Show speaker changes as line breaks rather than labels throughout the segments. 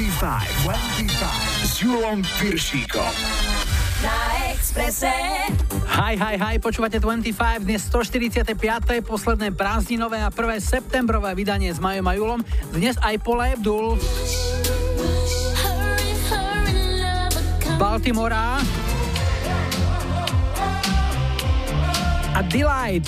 25, 25 s Julom Piršíkom. Na Exprese.
Hi, hi, hi, počúvate 25, dnes 145. posledné prázdninové a 1. septembrové vydanie s Majom a Julom. Dnes aj Pola Abdul. Baltimora a Delight.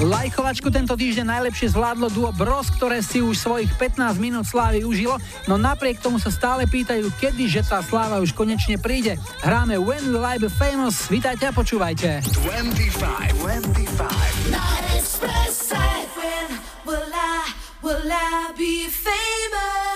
Lajkovačku tento týždeň najlepšie zvládlo duo Bros, ktoré si už svojich 15 minút slávy užilo, no napriek tomu sa stále pýtajú, kedy že tá sláva už konečne príde. Hráme When Will I Be Famous, vítajte a počúvajte.
25, 25. Na When will I, will I be famous?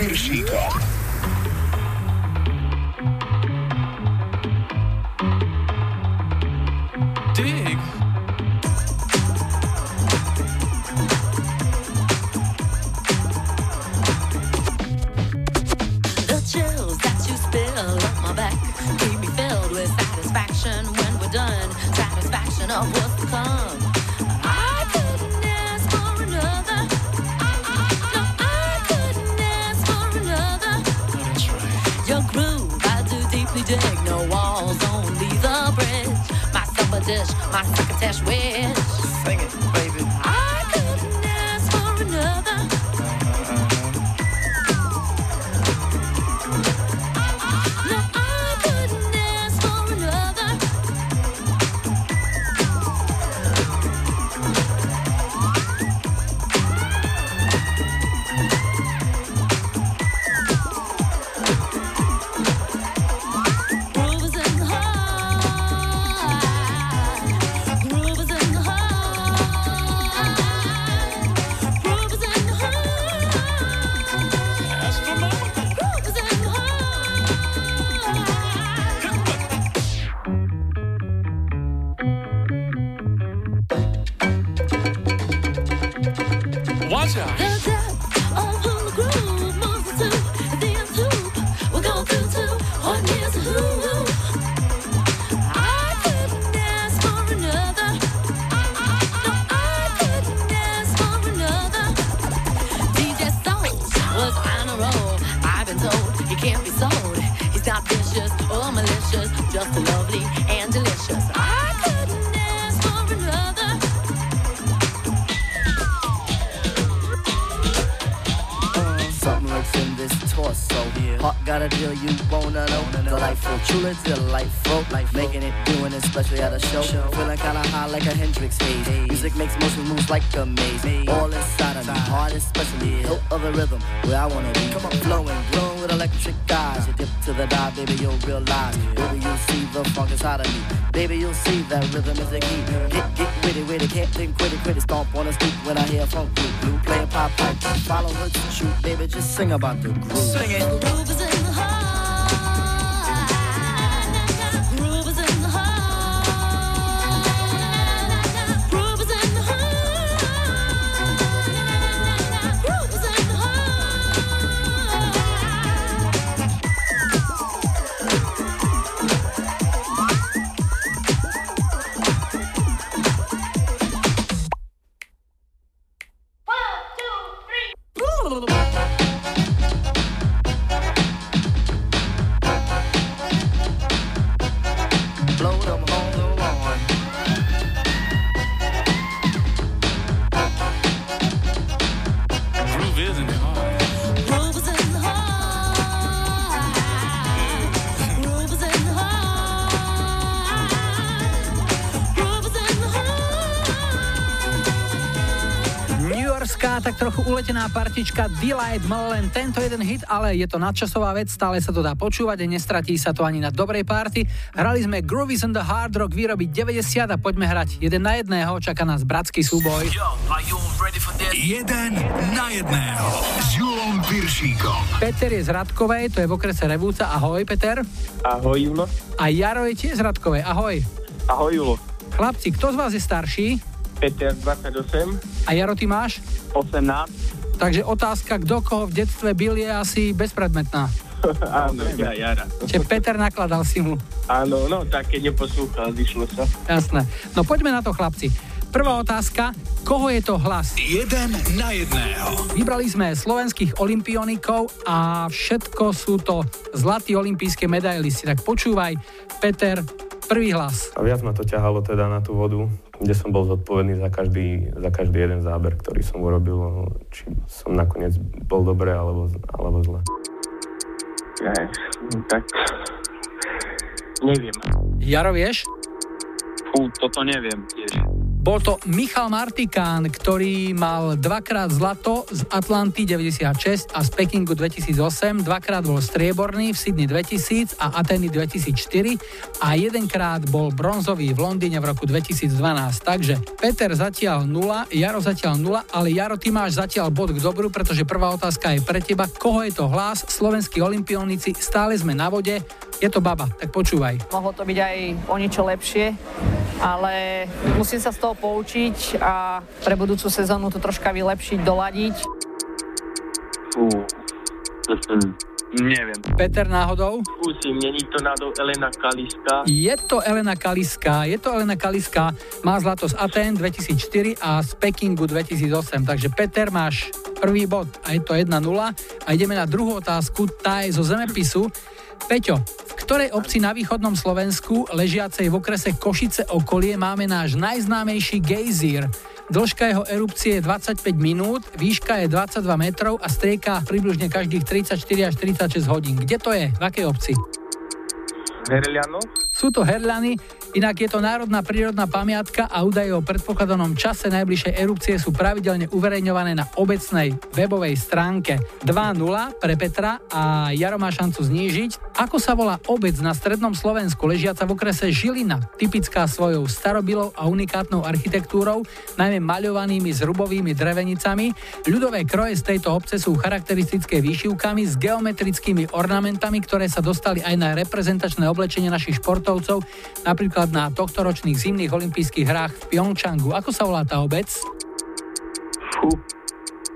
Julom Piršíkom.
sing about the groove. Sing it.
Mal len tento jeden hit, ale je to nadčasová vec, stále sa to dá počúvať a nestratí sa to ani na dobrej party. Hrali sme Groovies and the Hard Rock výroby 90 a poďme hrať jeden na jedného, čaká nás bratský súboj. Yo,
jeden na jedného s Julom Piršíkom.
Peter je z Radkovej, to je v okrese Revúca. Ahoj, Peter.
Ahoj, Julo.
A Jaro je tiež z Radkovej. Ahoj.
Ahoj, Julo.
Chlapci, kto z vás je starší?
Peter 28.
A Jaro, ty máš?
18.
Takže otázka, kto koho v detstve byl, je asi bezpredmetná.
Áno, ja, Jara.
Čiže Peter nakladal si mu.
Áno, no tak keď neposlúchal, vyšlo sa.
Jasné. No poďme na to, chlapci. Prvá otázka, koho je to hlas?
Jeden na jedného.
Vybrali sme slovenských olimpionikov a všetko sú to zlatí olimpijské medailisti. Tak počúvaj, Peter, prvý hlas.
A viac ma to ťahalo teda na tú vodu, kde som bol zodpovedný za každý, za každý jeden záber, ktorý som urobil, či som nakoniec bol dobre alebo, alebo zle.
Ja, tak neviem.
Jaro, vieš?
Fú, toto neviem tiež.
Bol to Michal Martikán, ktorý mal dvakrát zlato z Atlanty 96 a z Pekingu 2008, dvakrát bol strieborný v Sydney 2000 a Ateny 2004 a jedenkrát bol bronzový v Londýne v roku 2012. Takže Peter zatiaľ 0, Jaro zatiaľ 0, ale Jaro, ty máš zatiaľ bod k dobru, pretože prvá otázka je pre teba. Koho je to hlas? Slovenskí olimpionici, stále sme na vode. Je to baba, tak počúvaj.
Mohlo to byť aj o niečo lepšie, ale musím sa z toho poučiť a pre budúcu sezónu to troška vylepšiť, doladiť.
Fú. Neviem.
Peter náhodou?
Skúsim, není to náhodou Elena Kaliska?
Je to Elena Kaliska, je to Elena Kaliska, má zlato z Aten 2004 a z Pekingu 2008, takže Peter máš prvý bod a je to 1-0 a ideme na druhú otázku, tá je zo zemepisu. Peťo, v ktorej obci na východnom Slovensku, ležiacej v okrese Košice okolie, máme náš najznámejší gejzír? Dĺžka jeho erupcie je 25 minút, výška je 22 metrov a strieka približne každých 34 až 36 hodín. Kde to je? V akej obci?
Herliano?
Sú to Herľany, Inak je to národná prírodná pamiatka a údaje o predpokladanom čase najbližšej erupcie sú pravidelne uverejňované na obecnej webovej stránke 2.0 pre Petra a Jaro má šancu znížiť. Ako sa volá obec na strednom Slovensku ležiaca v okrese Žilina, typická svojou starobilou a unikátnou architektúrou, najmä maľovanými zrubovými drevenicami. Ľudové kroje z tejto obce sú charakteristické výšivkami s geometrickými ornamentami, ktoré sa dostali aj na reprezentačné oblečenie našich športovcov, napríklad napríklad na tohtoročných zimných olympijských hrách v Pyeongchangu. Ako sa volá tá obec?
Fú,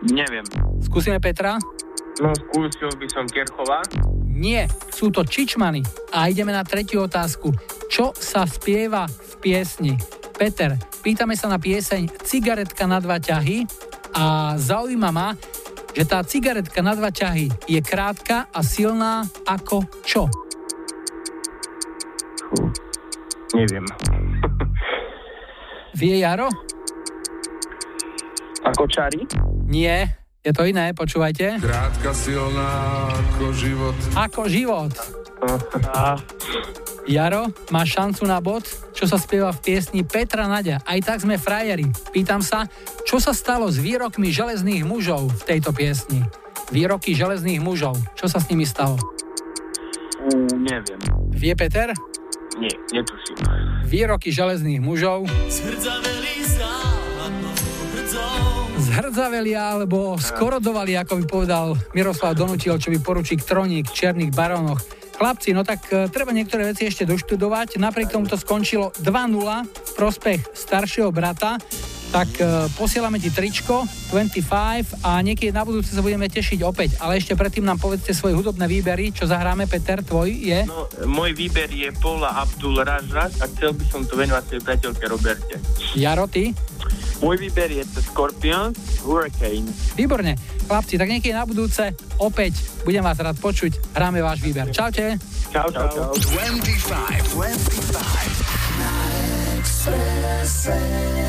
neviem.
Skúsime Petra?
No, skúsil by som Kerchova.
Nie, sú to Čičmany. A ideme na tretiu otázku. Čo sa spieva v piesni? Peter, pýtame sa na pieseň Cigaretka na dva ťahy a zaujíma ma, že tá cigaretka na dva ťahy je krátka a silná ako čo?
Fú. Neviem.
Vie Jaro?
Ako čari?
Nie, je to iné, počúvajte.
Krátka, silná ako život.
Ako život. Jaro, máš šancu na bod, čo sa spieva v piesni Petra Nadia. Aj tak sme frajeri. Pýtam sa, čo sa stalo s výrokmi železných mužov v tejto piesni? Výroky železných mužov. Čo sa s nimi stalo?
Mm, neviem.
Vie Peter?
Nie, netuším.
Výroky železných mužov. Zhrdzavelia alebo skorodovali, ako by povedal Miroslav Donutil, čo by poručík Troník, Černých barónoch. Chlapci, no tak e, treba niektoré veci ešte doštudovať. Napriek tomu to skončilo 2-0 v prospech staršieho brata tak uh, posielame ti tričko 25 a niekedy na budúce sa budeme tešiť opäť. Ale ešte predtým nám povedzte svoje hudobné výbery, čo zahráme, Peter, tvoj je?
No, môj výber je Paula Abdul Ražras a chcel by som to venovať svojej priateľke Roberte.
Jaro, ty?
Môj výber je The Scorpions Hurricane.
Výborne. Chlapci, tak niekedy na budúce opäť budem vás rád počuť. Hráme váš výber. Čaute.
Čau, čau. čau. 25, 25.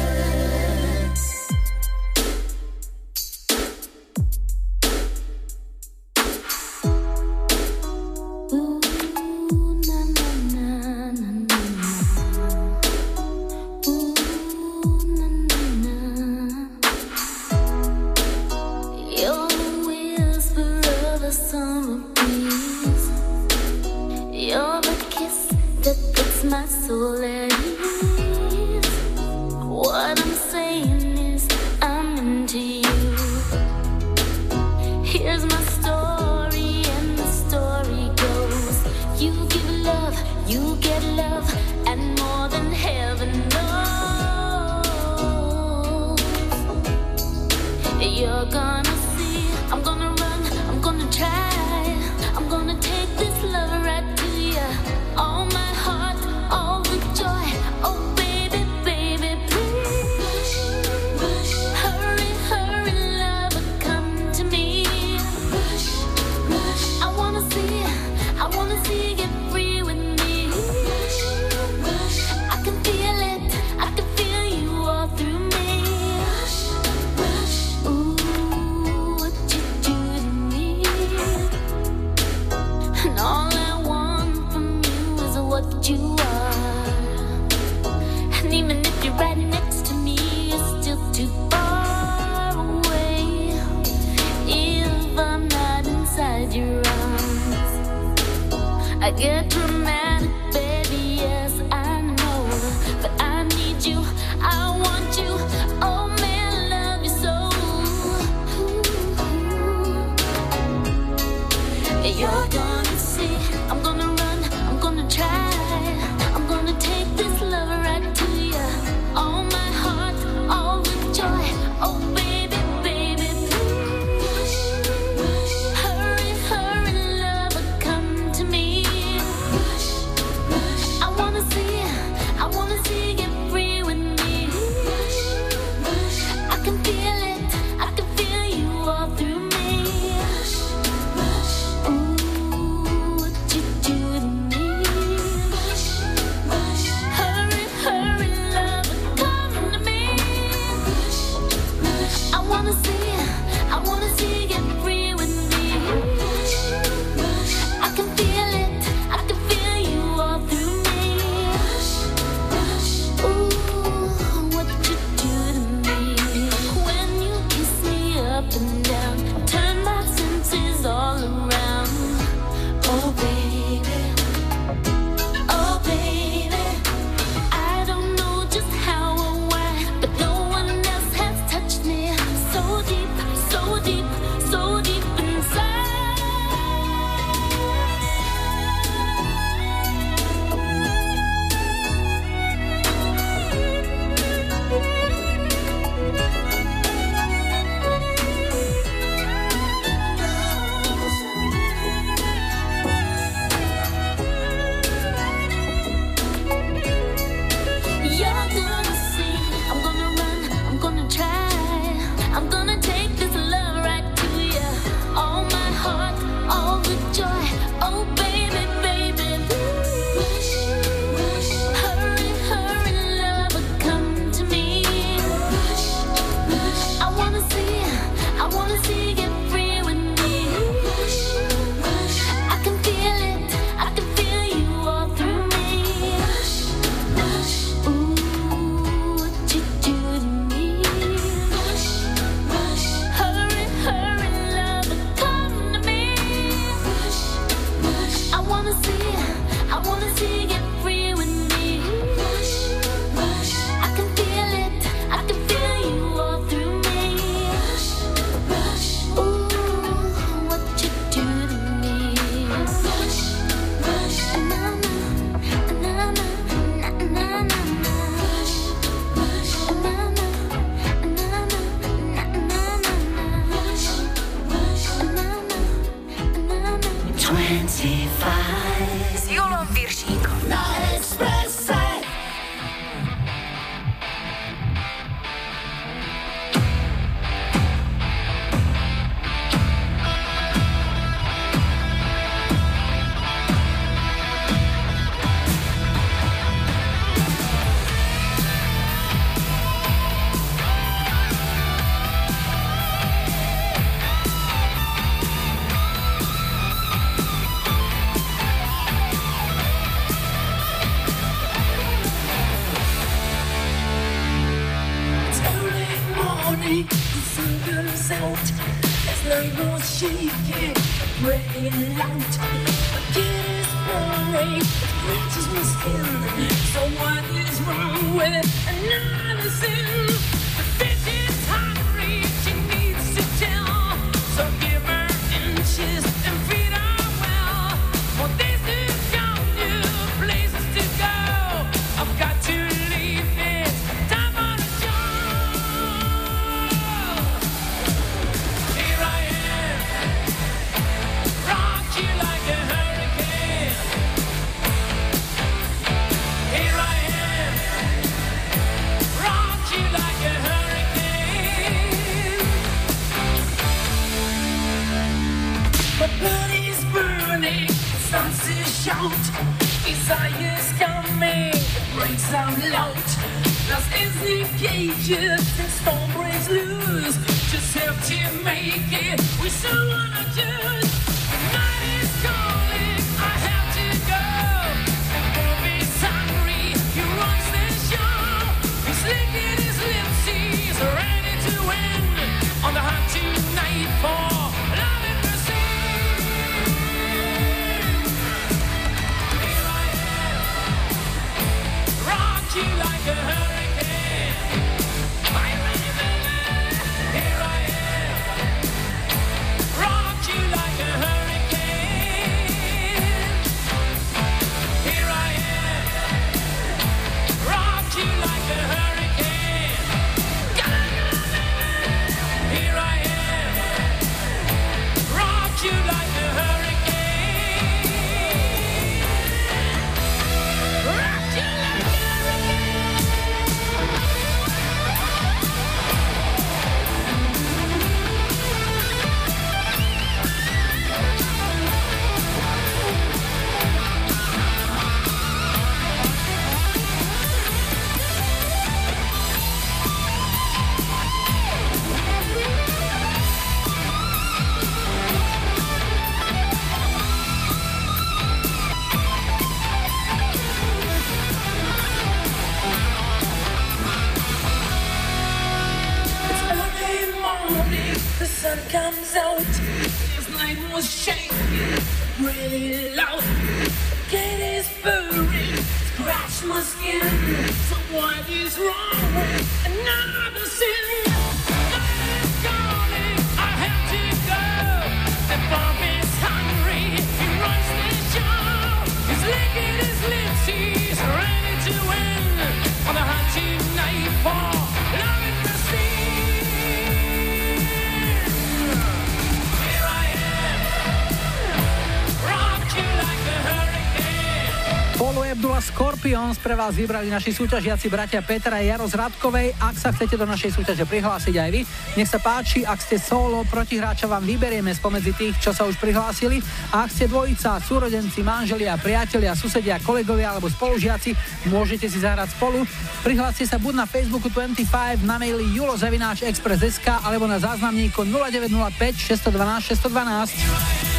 pre vás vybrali naši súťažiaci bratia Petra a Jaro z Radkovej. Ak sa chcete do našej súťaže prihlásiť aj vy, nech sa páči, ak ste solo, protihráča vám vyberieme spomedzi tých, čo sa už prihlásili. A ak ste dvojica, súrodenci, manželia, priatelia, susedia, kolegovia alebo spolužiaci, môžete si zahrať spolu. Prihláste sa buď na Facebooku 25, na maili julozavináčexpress.sk alebo na záznamníku 0905 612 612.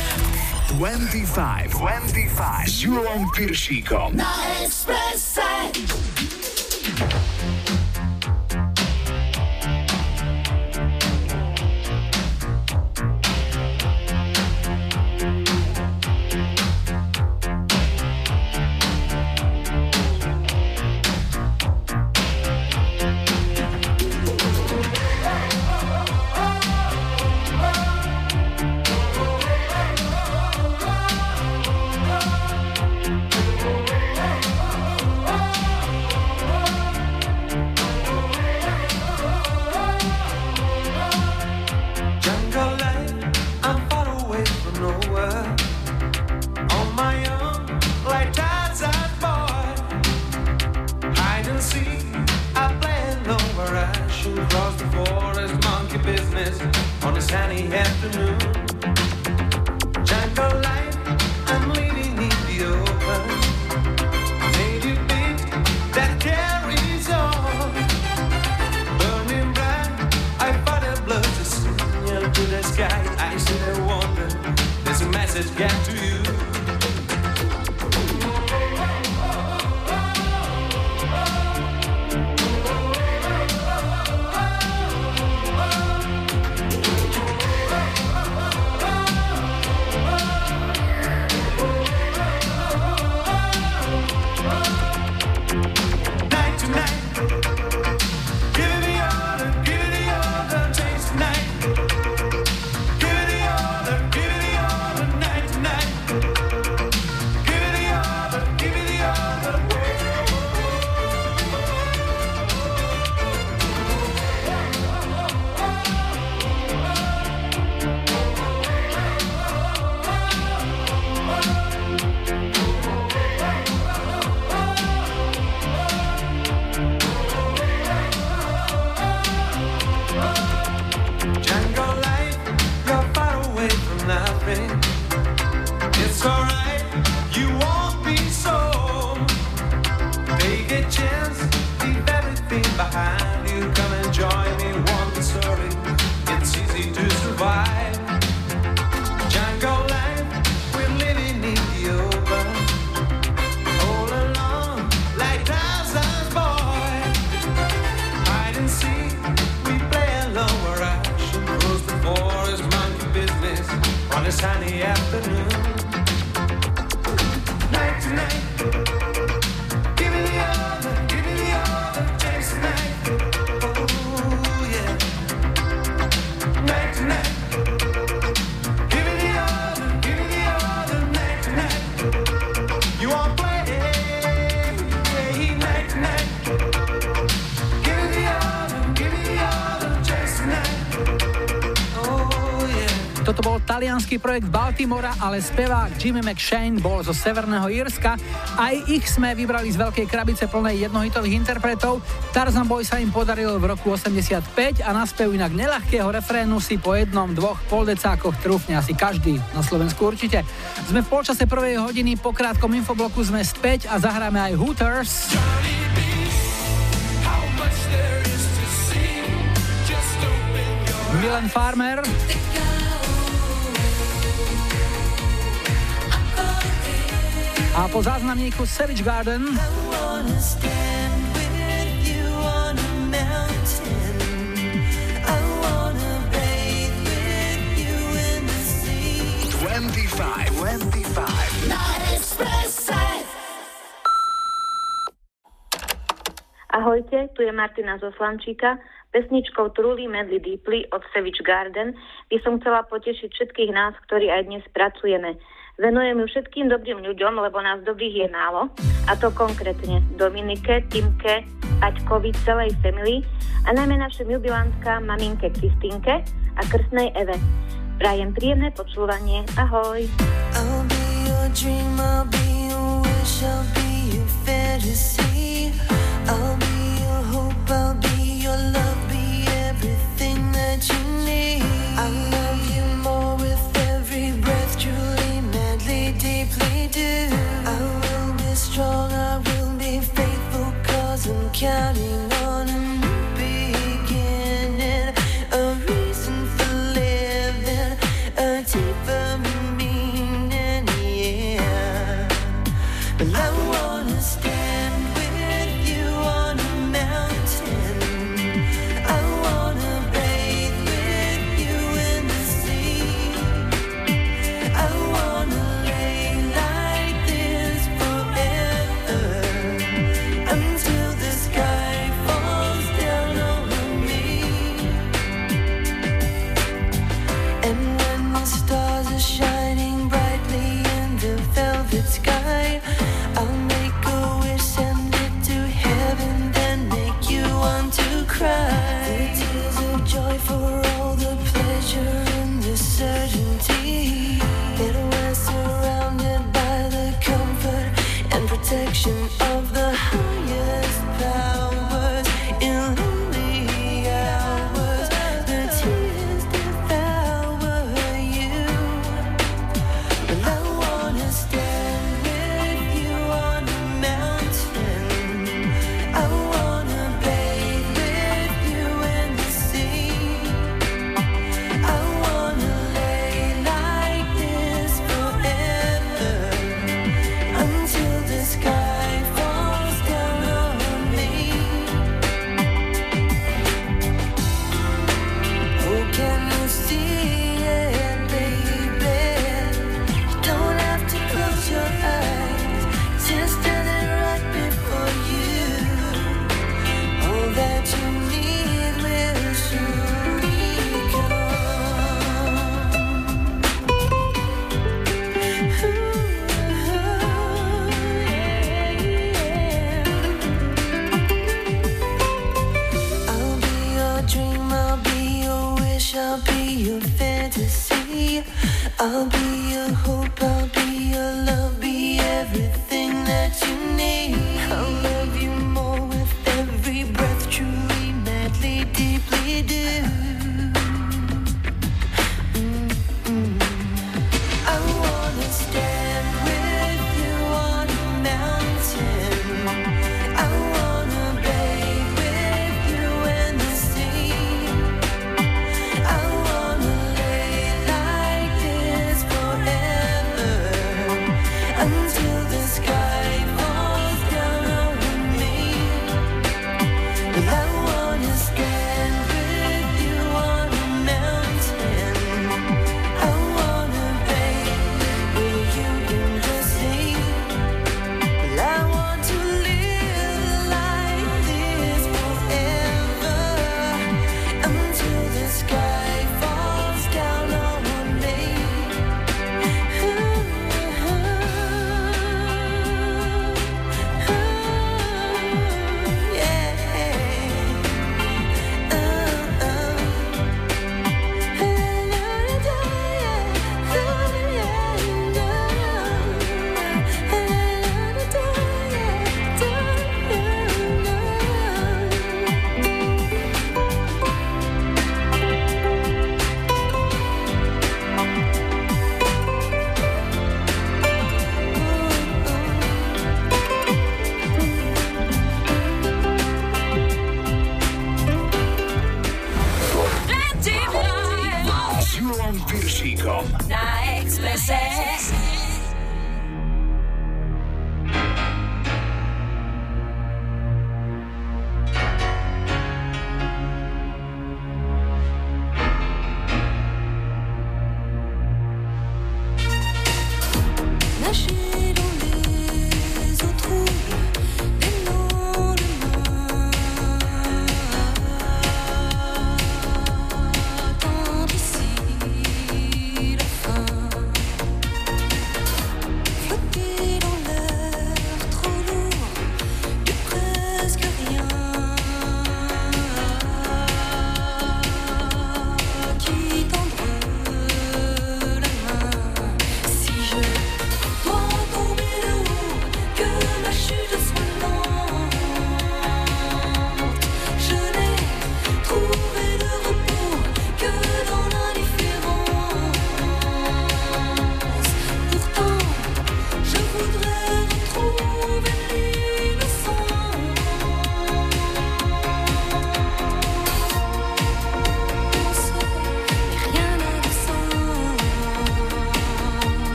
25, 25 s Julom Piršíkom. Na Expresse.
Projekt Baltimora, ale spevák Jimmy McShane bol zo Severného Írska. Aj ich sme vybrali z veľkej krabice plnej jednohitových interpretov. Tarzan Boy sa im podaril v roku 85 a na inak nelahkého refrénu si po jednom, dvoch poldecákoch trúfne asi každý, na Slovensku určite. Sme v polčase prvej hodiny, po krátkom infobloku sme späť a zahráme aj Hooters. Milan Farmer. A po záznamníku Savage Garden
Ahojte, tu je Martina zo Slančíka. Pesničkou Truly Medley Deeply od Savage Garden by som chcela potešiť všetkých nás, ktorí aj dnes pracujeme. Venujem ju všetkým dobrým ľuďom, lebo nás dobrých je málo. A to konkrétne Dominike, Timke, Aťkovi, celej family a najmä našim jubilantkám maminke Kristínke a krstnej Eve. Prajem príjemné počúvanie. Ahoj. I'll be your dream, I'll be your wish, I'll be your fantasy.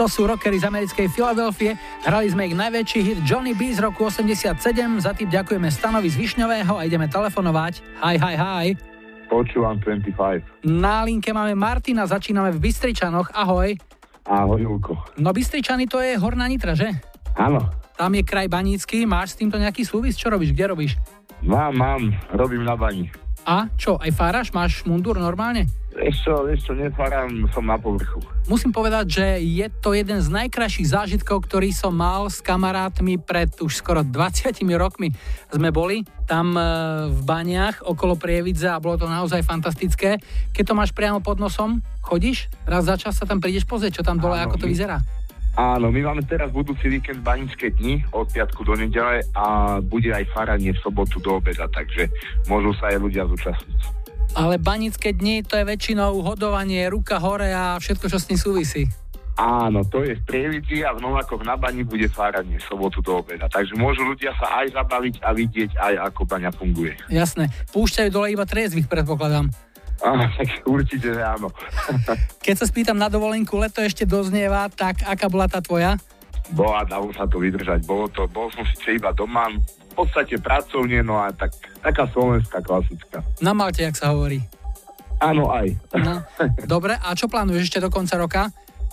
To
sú rockery z americkej Filadelfie. Hrali sme ich najväčší hit Johnny B z roku 87. Za tým ďakujeme Stanovi z Višňového a ideme telefonovať. Hi, hi, hi.
Počúvam 25.
Na linke máme Martina, začíname v Bystričanoch. Ahoj.
Ahoj, Julko.
No Bystričany to je Horná Nitra, že?
Áno.
Tam je kraj Banícky, máš s týmto nejaký súvis? Čo robíš, kde robíš?
Mám, mám, robím na bani.
A čo, aj fáraš? Máš mundúr normálne?
Vieš čo, nefarám, som na povrchu.
Musím povedať, že je to jeden z najkrajších zážitkov, ktorý som mal s kamarátmi pred už skoro 20 rokmi. Sme boli tam e, v baniach okolo Prievidze a bolo to naozaj fantastické. Keď to máš priamo pod nosom, chodíš? Raz za čas sa tam prídeš pozrieť, čo tam dole, Áno, ako to my... vyzerá?
Áno, my máme teraz budúci víkend banické dni od piatku do nedele a bude aj faranie v sobotu do obeda, takže môžu sa aj ľudia zúčastniť.
Ale banické dni to je väčšinou hodovanie, ruka hore a všetko, čo s tým súvisí.
Áno, to je v Prievidzi a v Novákoch na Bani bude fáranie sobotu do obeda. Takže môžu ľudia sa aj zabaviť a vidieť aj ako baňa funguje.
Jasné. Púšťajú dole iba triezvych, predpokladám.
Áno, tak určite, áno.
Keď sa spýtam na dovolenku, leto ešte doznieva, tak aká bola tá tvoja?
Bola, dalo sa to vydržať. Bolo to, bol som síce iba doma, podstate pracovne, no a tak, taká slovenská klasická.
Na Malte, jak sa hovorí.
Áno, aj.
No, dobre, a čo plánuješ ešte do konca roka?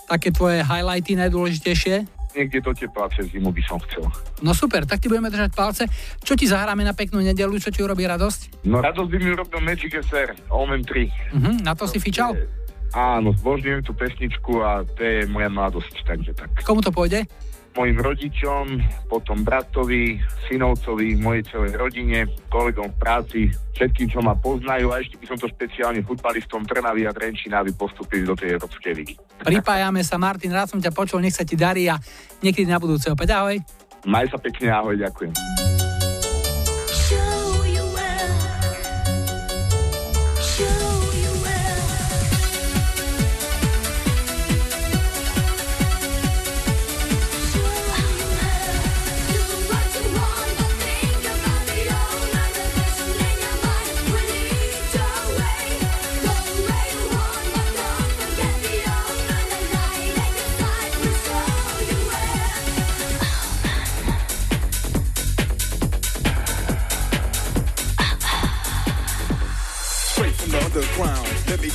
také tvoje highlighty najdôležitejšie?
Niekde do tepla cez zimu by som chcel.
No super, tak ti budeme držať palce. Čo ti zahráme na peknú nedelu, čo ti urobí radosť?
No radosť by mi urobil Magic SR, Omen 3.
Uh-huh, na to, to si fičal? Je,
áno, zbožňujem tú pesničku a to je moja mladosť, takže tak.
Komu to pôjde?
Mojim rodičom, potom bratovi, synovcovi, mojej celej rodine, kolegom v práci, všetkým, čo ma poznajú a ešte by som to špeciálne futbalistom Trnavy a Trenčína, aby postupili do tej Európskej ligy.
Pripájame sa, Martin, rád som ťa počul, nech sa ti darí a niekedy na budúce opäť. Ahoj.
Maj sa pekne, ahoj, ďakujem.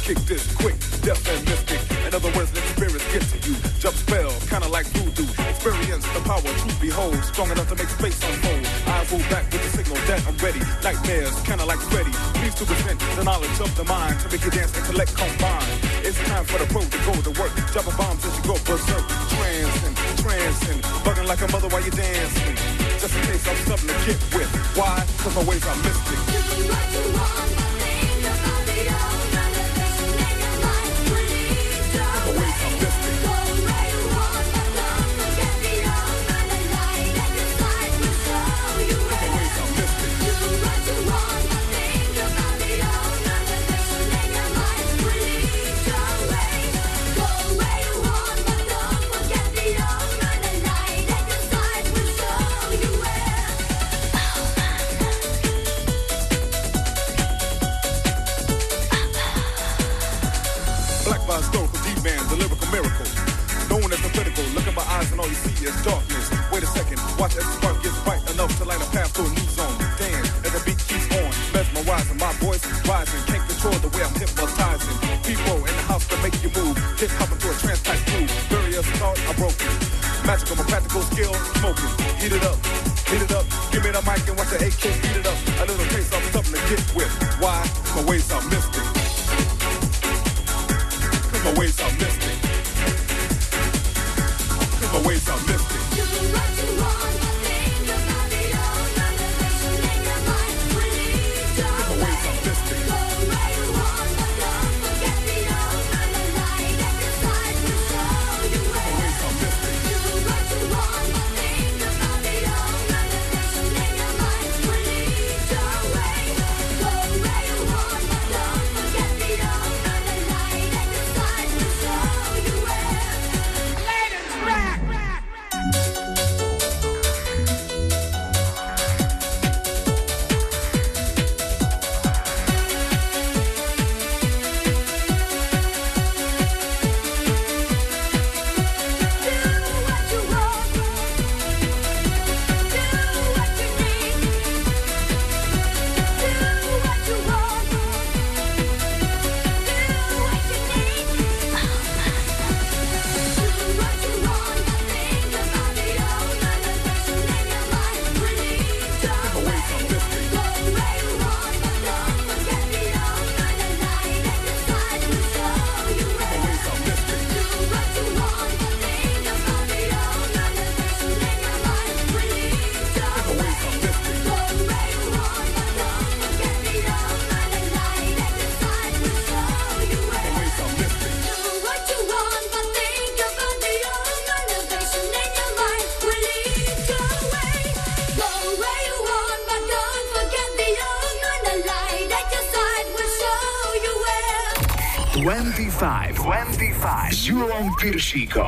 Kick this quick, deaf and mystic. In other words, let spirits get to you. Jump spell, kinda like voodoo. Experience the power to behold, strong enough to make space unfold. I roll back with the signal that I'm ready. Nightmares, kinda like Freddy. Please to present the knowledge of the mind to make you dance intellect combine. It's time for the pro to go to work. Dropping bombs as you go berserk. Trancing, trancing, bugging like a mother while you're dancing. Just in case I'm something to get with. Why? Cause my ways are mystic.
is darkness. Wait a second, watch as
the spark gets bright enough to light a path to a new zone. Damn, as the beat keeps on, mesmerizing. My voice is rising, can't control the way I'm hypnotizing. People in the house to make you move. Hip hop into a trance type groove. Various thoughts are broken. Magical, my practical skill, smoking. Heat it up, heat it up. Give me the mic and watch the AK heat it up. A little taste of something to get with. Why? My ways are mystic. Cause my ways are mystic. Cause my ways are mystic.
Piršíkom.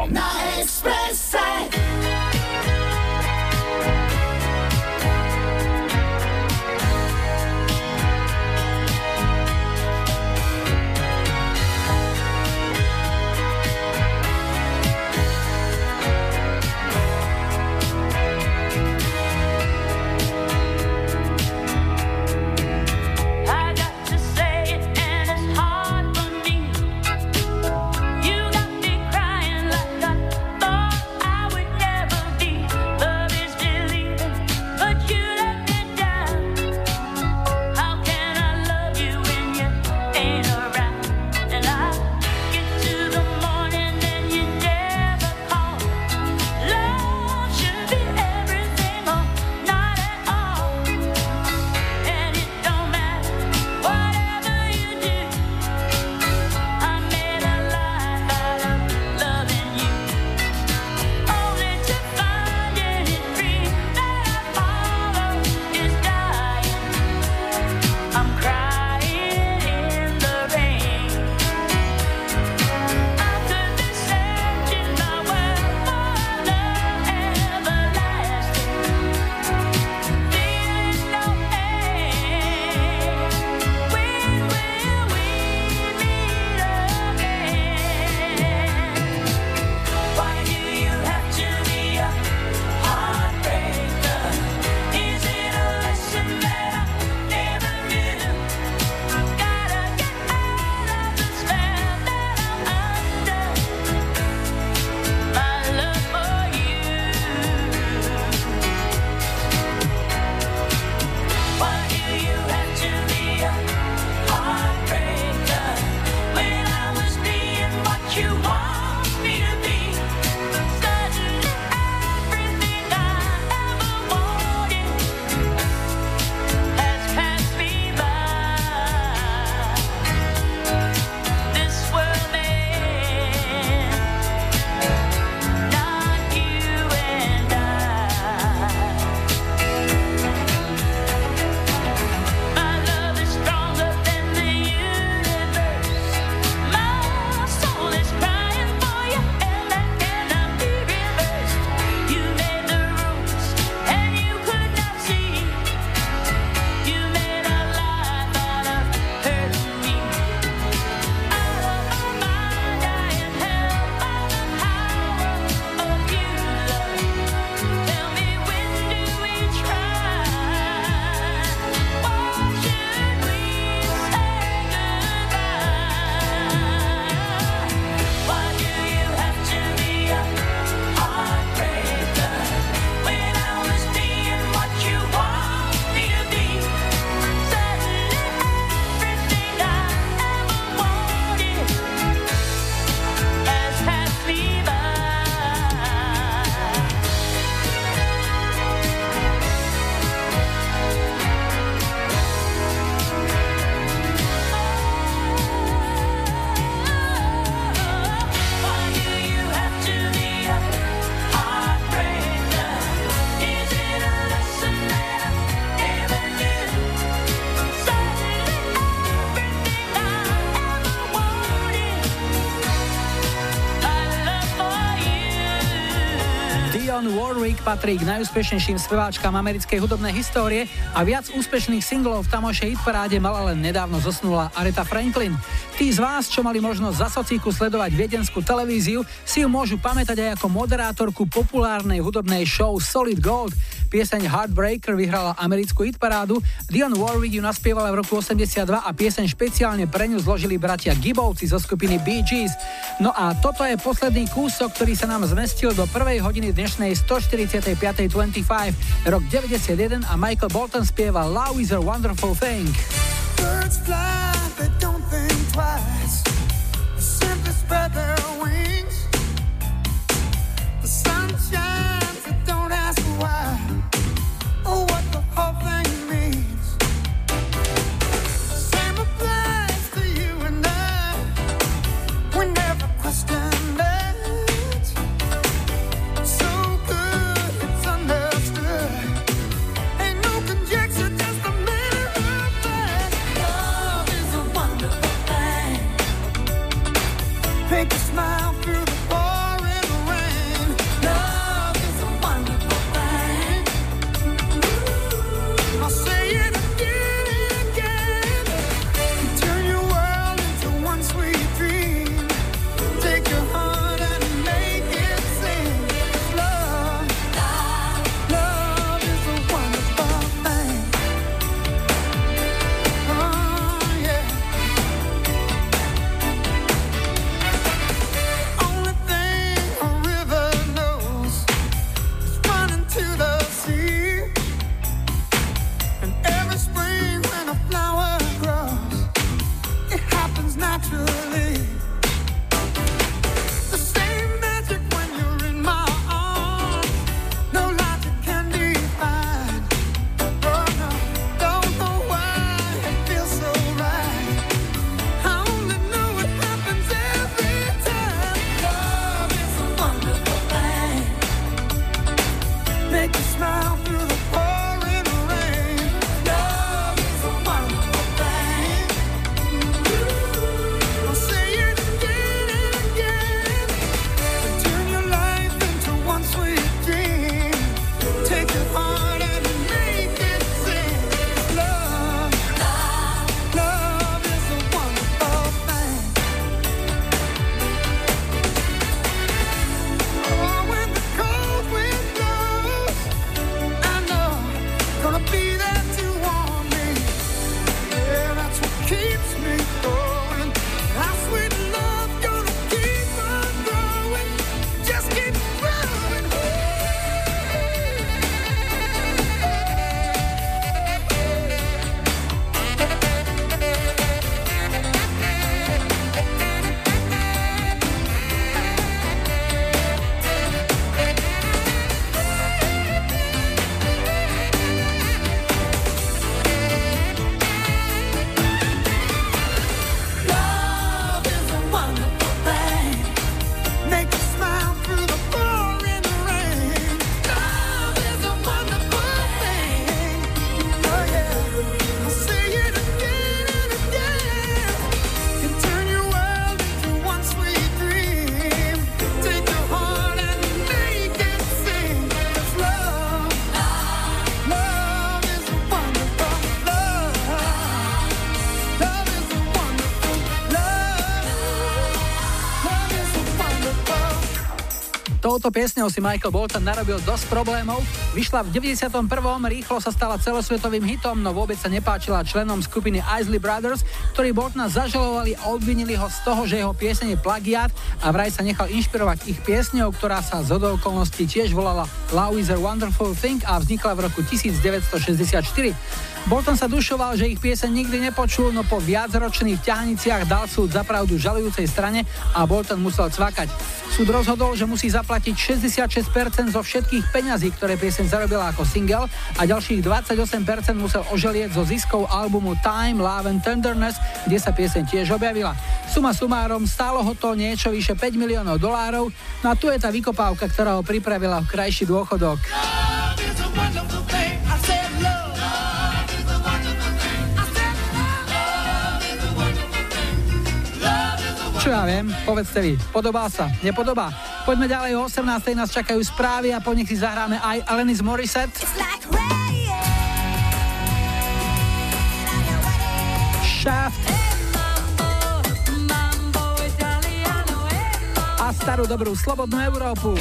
Patrí k najúspešnejším speváčkam americkej hudobnej histórie a viac úspešných singlov v tamošej hitparáde mala len nedávno zosnula Aretha Franklin. Tí z vás, čo mali možnosť za socíku sledovať viedenskú televíziu, si ju môžu pamätať aj ako moderátorku populárnej hudobnej show Solid Gold. Pieseň Heartbreaker vyhrala americkú hitparádu, Dion Warwick ju naspievala v roku 82 a pieseň špeciálne pre ňu zložili bratia Gibbovci zo skupiny Bee Gees. No a toto je posledný kúsok, ktorý sa nám zmestil do prvej hodiny dnešnej 145.25, rok 91 a Michael Bolton spieva Love is a Wonderful Thing. Birds fly, touto piesňou si Michael Bolton narobil dosť problémov. Vyšla v 91. rýchlo sa stala celosvetovým hitom, no vôbec sa nepáčila členom skupiny Isley Brothers, ktorí Boltona zažalovali a obvinili ho z toho, že jeho pieseň je plagiát a vraj sa nechal inšpirovať ich piesňou, ktorá sa z okolností tiež volala Love is a Wonderful Thing a vznikla v roku 1964. Bolton sa dušoval, že ich pieseň nikdy nepočul, no po viacročných ťahaniciach dal súd za pravdu žalujúcej strane a Bolton musel cvakať. Súd rozhodol, že musí zaplatiť 66% zo všetkých peňazí, ktoré pieseň zarobila ako single a ďalších 28% musel oželieť zo ziskov albumu Time, Love and Tenderness, kde sa pieseň tiež objavila. Suma sumárom stálo ho to niečo vyše 5 miliónov dolárov, no a tu je tá vykopávka, ktorá ho pripravila v krajší dôchodok. Čo ja viem, povedzte vy, podobá sa, nepodobá. Poďme ďalej, o 18. nás čakajú správy a po nich si zahráme aj Alanis Morissette. Shaft. A starú dobrú slobodnú Európu.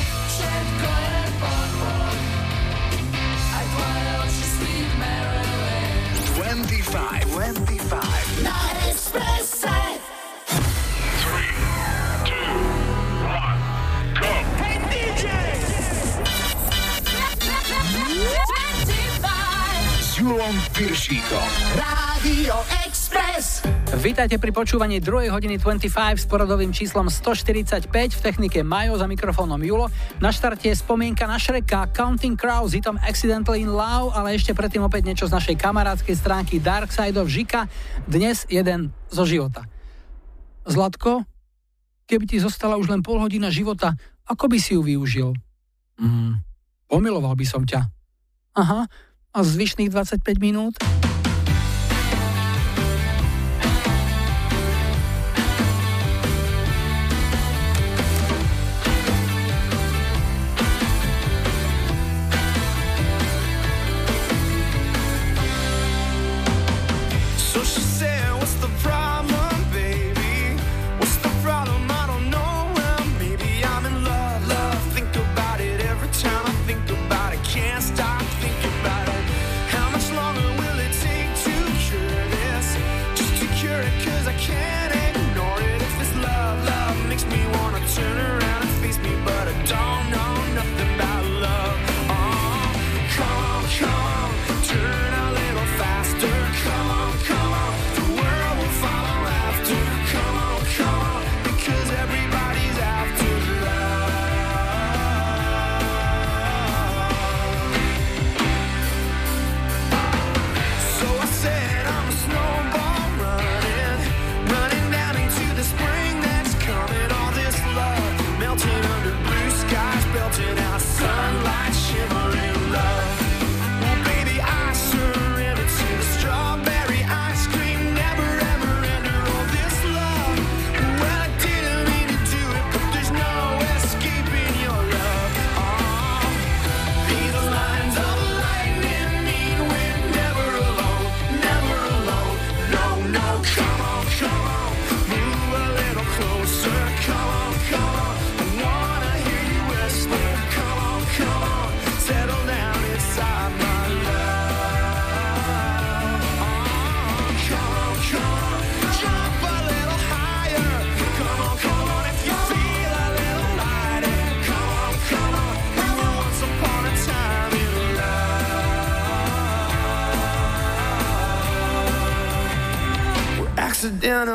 Julom Piršíkom. Rádio Express.
Vítajte pri počúvaní 2. hodiny 25 s poradovým číslom 145 v technike Majo za mikrofónom Julo. Na štarte je spomienka na Šreka Counting Crows hitom Accidentally in Love, ale ešte predtým opäť niečo z našej kamarádskej stránky Dark Side of Žika. Dnes jeden zo života. Zlatko, keby ti zostala už len pol hodina života, ako by si ju využil? Mm, pomiloval by som ťa. Aha, a zvyšných 25 minút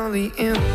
accidentally in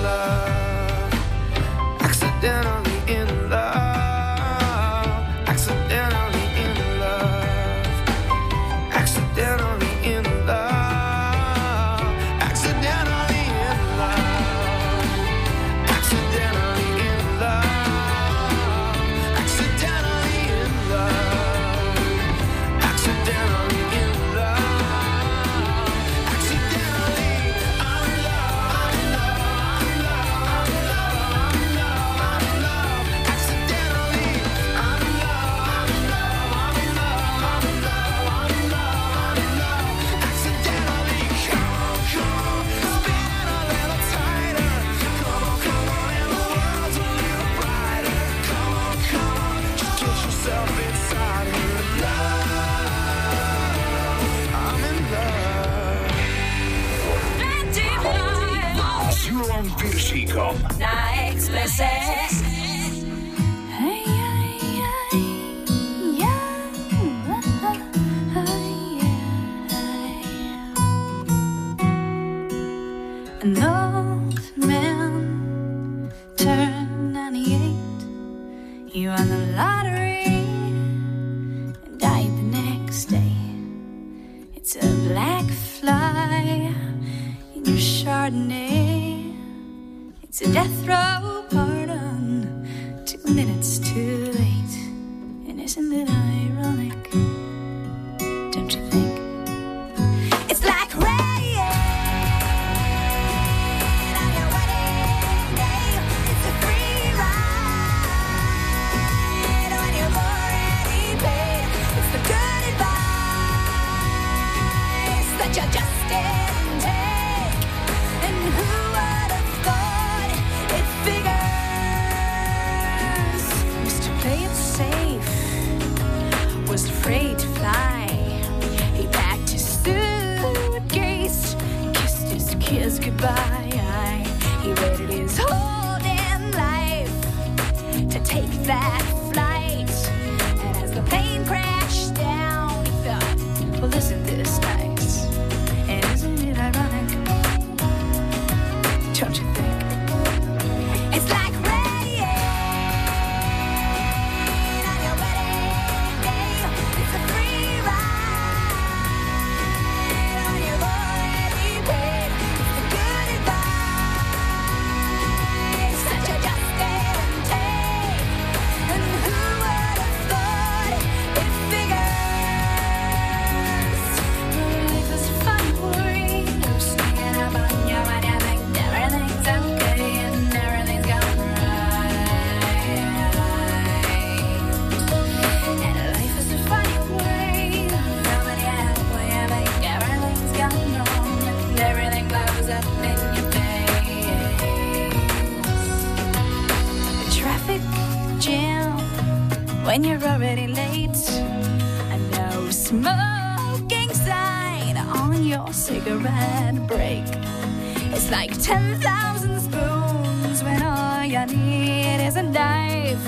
all you need is a knife.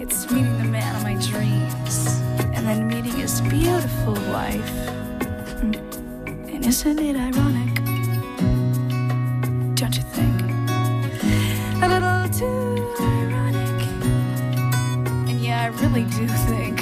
It's meeting the man of my dreams and then meeting his beautiful wife. And isn't it ironic? Don't you think? A little too ironic. And yeah, I really do think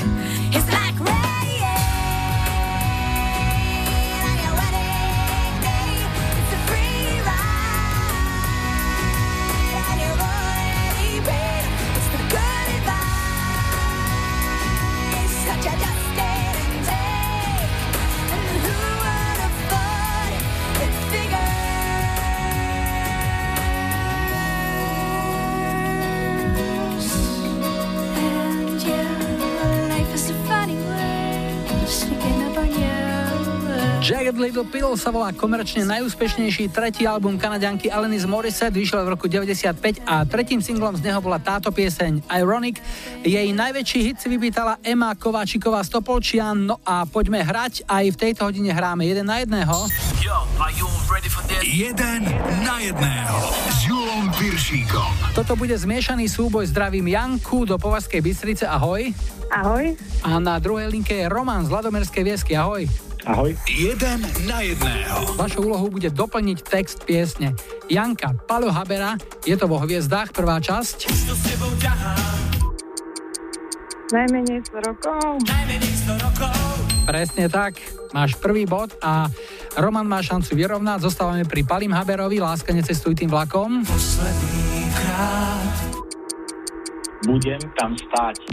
Little Pill sa volá komerčne najúspešnejší tretí album kanadianky Alanis Morissette, vyšiel v roku 95 a tretím singlom z neho bola táto pieseň Ironic. Jej najväčší hit si vypýtala Emma Kováčiková z Topolčian, no a poďme hrať, aj v tejto hodine hráme jeden na jedného.
Yo? Jeden na jedného s Julom Piršíkom.
Toto bude zmiešaný súboj, zdravím Janku do Považskej Bystrice, ahoj.
Ahoj.
A na druhej linke je Roman z Ladomerskej Viesky, ahoj.
Ahoj. Jeden na jedného.
Vašou úlohou bude doplniť text piesne. Janka, Palo Habera, je to vo hviezdách, prvá časť.
Najmenej 100 rokov.
Najmenej 100 rokov.
Presne tak, máš prvý bod a Roman má šancu vyrovnať. Zostávame pri Palim Haberovi, láska necestuj tým vlakom.
Posledný krát.
Budem tam stáť.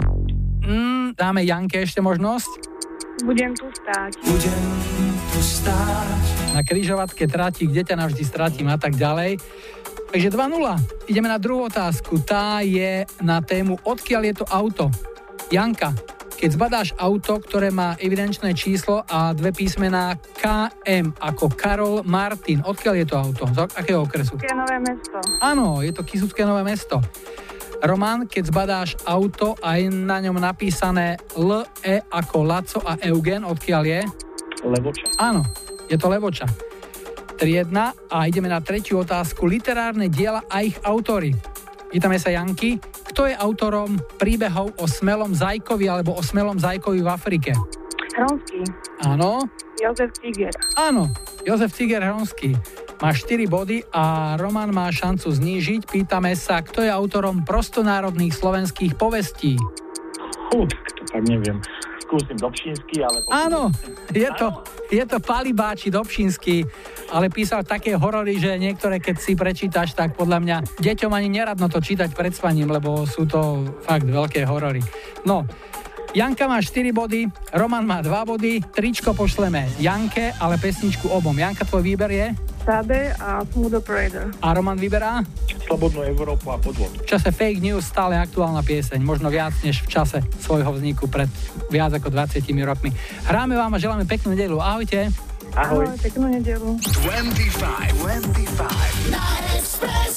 Mm, dáme Janke ešte možnosť.
Budem tu stáť.
Budem tu stáť.
Na kryžovatke trati, kde ťa navždy stratím a tak ďalej. Takže 2-0. Ideme na druhú otázku. Tá je na tému, odkiaľ je to auto. Janka, keď zbadáš auto, ktoré má evidenčné číslo a dve písmená KM ako Karol Martin, odkiaľ je to auto? Z akého okresu?
Také nové mesto.
Áno, je to Kisucké nové mesto. Roman, keď zbadáš auto a je na ňom napísané L, E ako Laco a Eugen, odkiaľ je?
Levoča.
Áno, je to Levoča. 3-1 a ideme na tretiu otázku. Literárne diela a ich autory. Pýtame sa Janky, kto je autorom príbehov o smelom zajkovi alebo o smelom zajkovi v Afrike?
Hronský.
Áno,
Jozef Tiger.
áno, Jozef Tiger Hronský. Má 4 body a Roman má šancu znížiť. Pýtame sa, kto je autorom prostonárodných slovenských povestí?
Fú, to tak neviem. Skúsim Dobšínsky, ale...
Áno, je to, je to Palibáči Dobšinský, ale písal také horory, že niektoré, keď si prečítaš, tak podľa mňa deťom ani neradno to čítať pred spaním, lebo sú to fakt veľké horory. No, Janka má 4 body, Roman má 2 body, tričko pošleme Janke, ale pesničku obom. Janka, tvoj výber je?
Sade a Smooth Operator.
A Roman vyberá?
Slobodnú Európu a podvod.
V čase fake news stále aktuálna pieseň, možno viac než v čase svojho vzniku pred viac ako 20 rokmi. Hráme vám a želáme peknú nedelu. Ahojte.
Ahoj, peknú nedelu.
25, 25.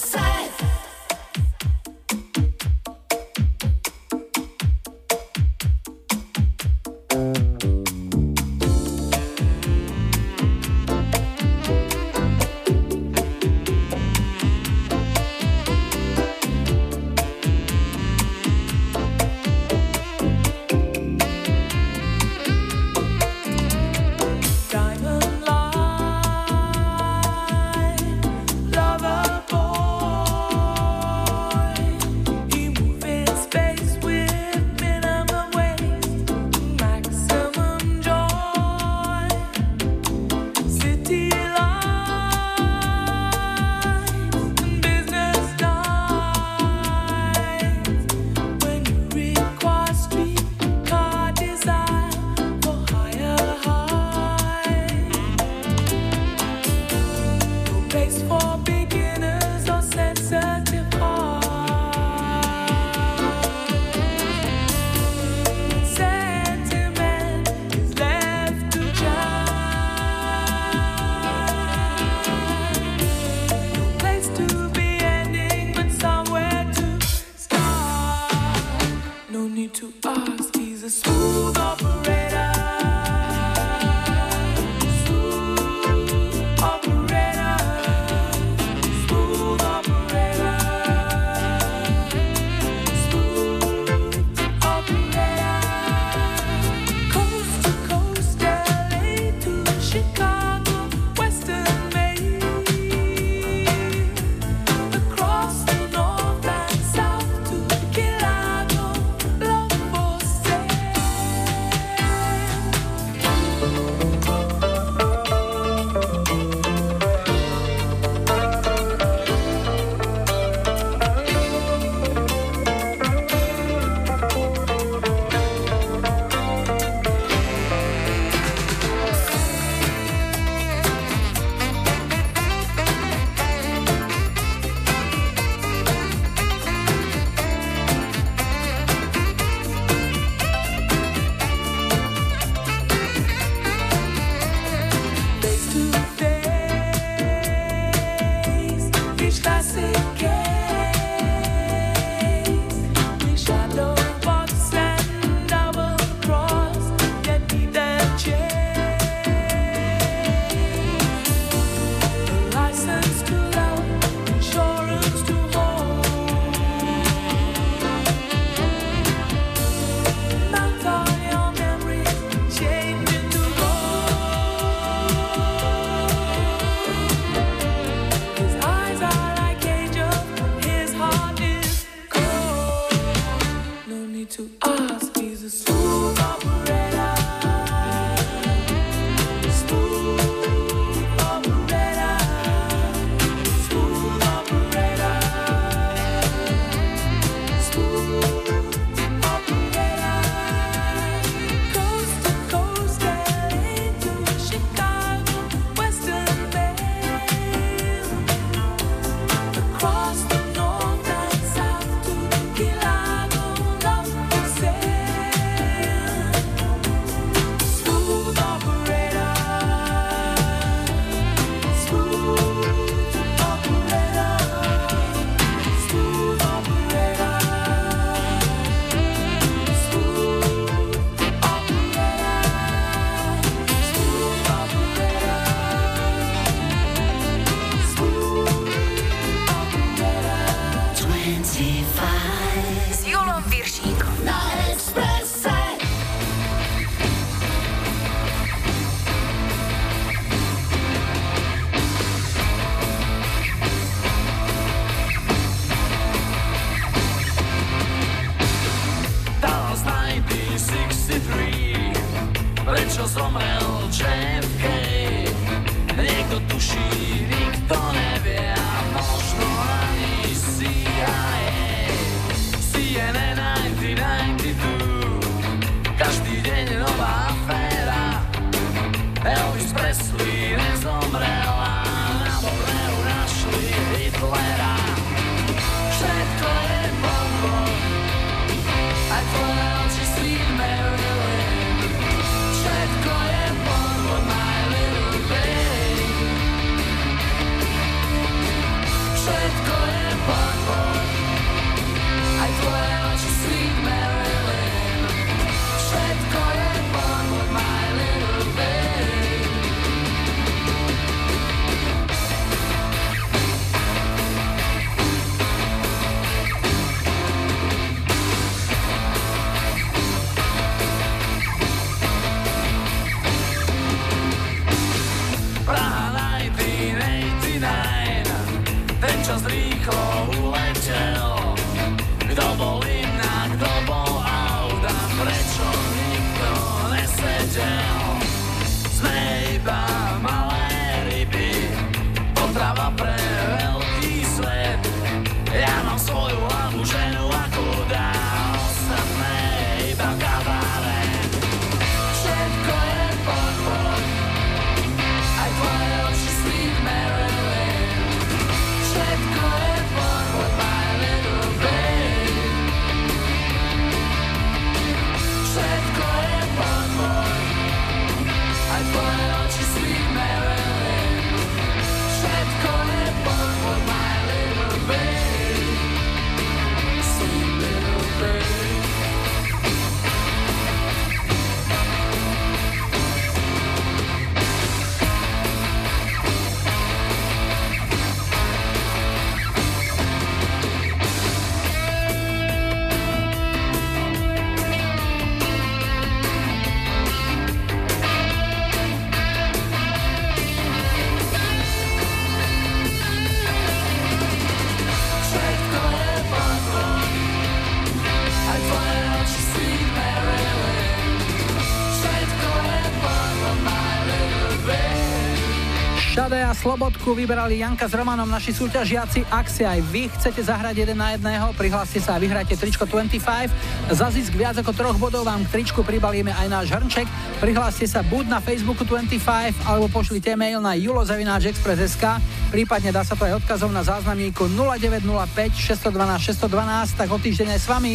Slobodku vybrali Janka s Romanom naši súťažiaci. Ak si aj vy chcete zahrať jeden na jedného, prihláste sa a vyhrajte tričko 25. Za zisk viac ako troch bodov vám k tričku pribalíme aj náš hrnček. Prihláste sa buď na Facebooku 25 alebo pošlite mail na julozavináčexpress.sk prípadne dá sa to aj odkazom na záznamníku 0905 612 612, tak o týždeň aj s vami.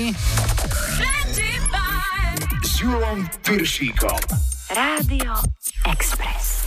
25. S
Rádio Express.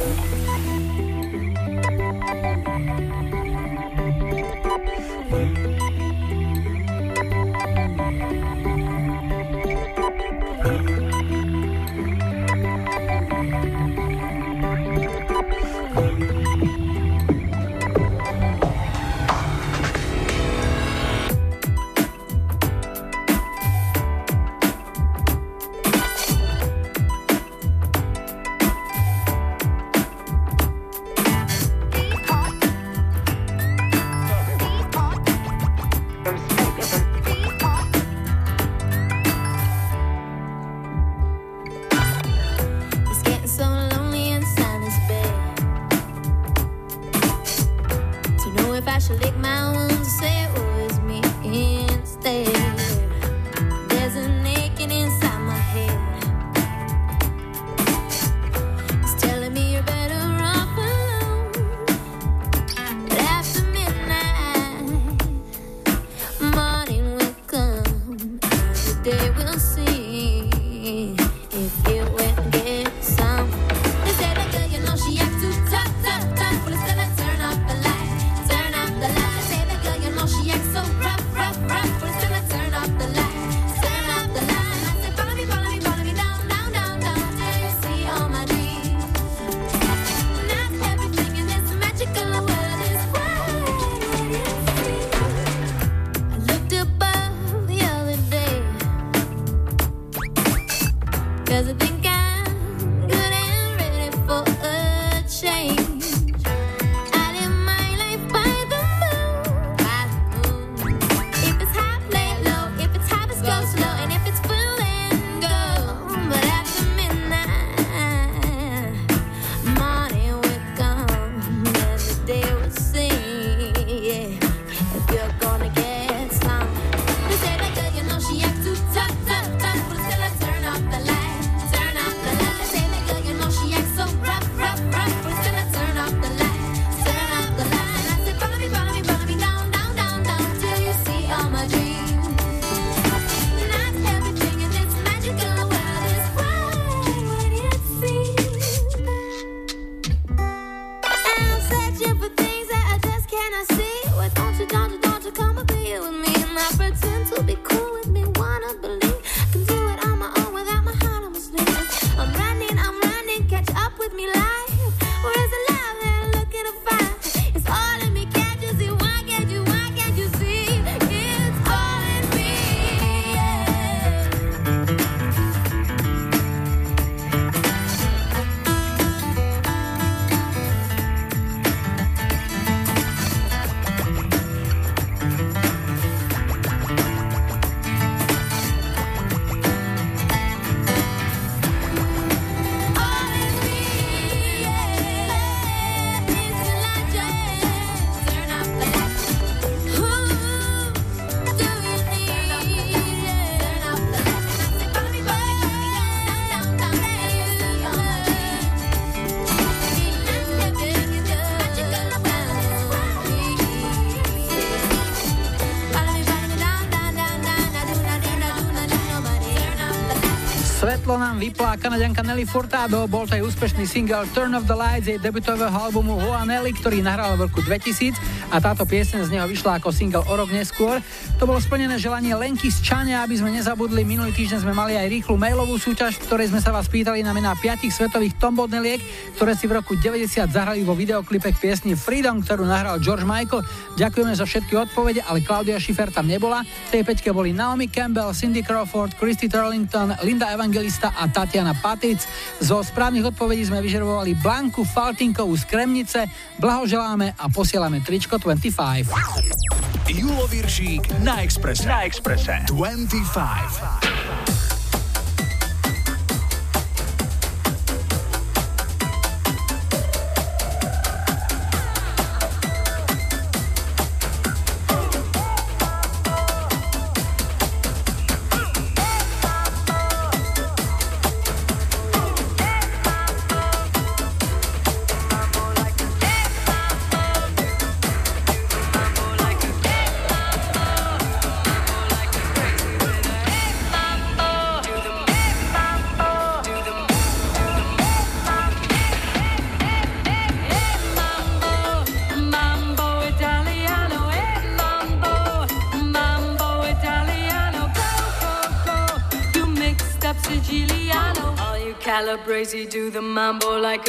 Vyplá kanadianka Nelly Furtado, bol to jej úspešný single Turn of the Lights jej debutového albumu Hoa Nelly, ktorý nahrala v roku 2000 a táto piesň z neho vyšla ako single o rok neskôr. To bolo splnené želanie Lenky z Čania, aby sme nezabudli. Minulý týždeň sme mali aj rýchlu mailovú súťaž, v ktorej sme sa vás pýtali na mená piatich svetových tombodneliek, ktoré si v roku 90 zahrali vo videoklipe k piesni Freedom, ktorú nahral George Michael. Ďakujeme za všetky odpovede, ale Claudia Schiffer tam nebola. V tej peťke boli Naomi Campbell, Cindy Crawford, Christy Turlington, Linda Evangelista a Tatiana Patic. Zo správnych odpovedí sme vyžerovali Blanku Faltinkovú z Kremnice. Blahoželáme a posielame tričko 25.
Julo Viršík na Exprese. Na Exprese. 25.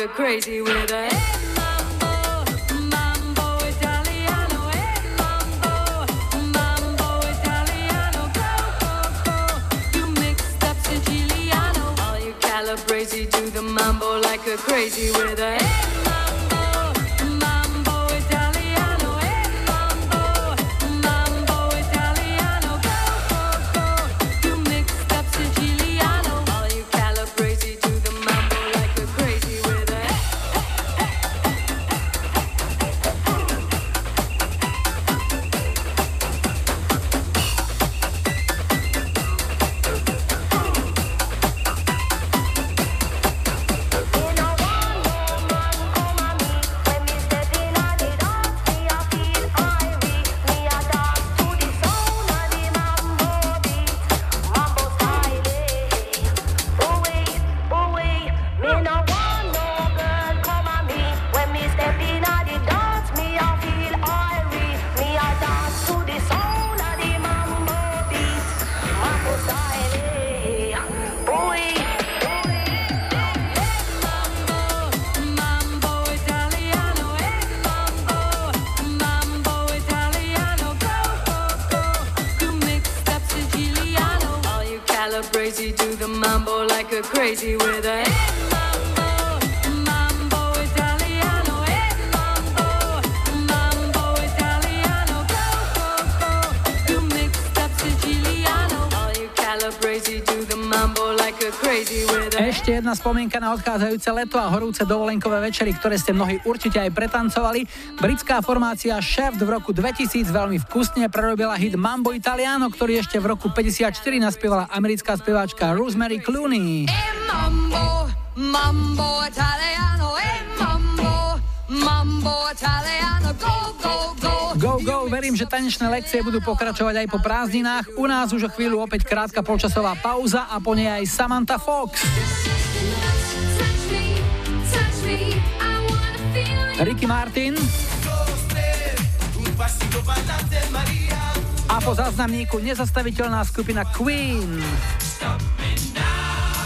mambo like a crazy with a a.
Ešte jedna spomienka na odchádzajúce leto a horúce dovolenkové večery, ktoré ste mnohí určite aj pretancovali. Britská formácia Shaft v roku 2000 veľmi vkusne prerobila hit Mambo Italiano, ktorý ešte v roku 54 naspievala americká speváčka Rosemary Clooney.
Mambo, mambo Italiano,
že tanečné lekcie budú pokračovať aj po prázdninách. U nás už o chvíľu opäť krátka polčasová pauza a po nej aj Samantha Fox. Ricky Martin a po záznamníku nezastaviteľná skupina Queen.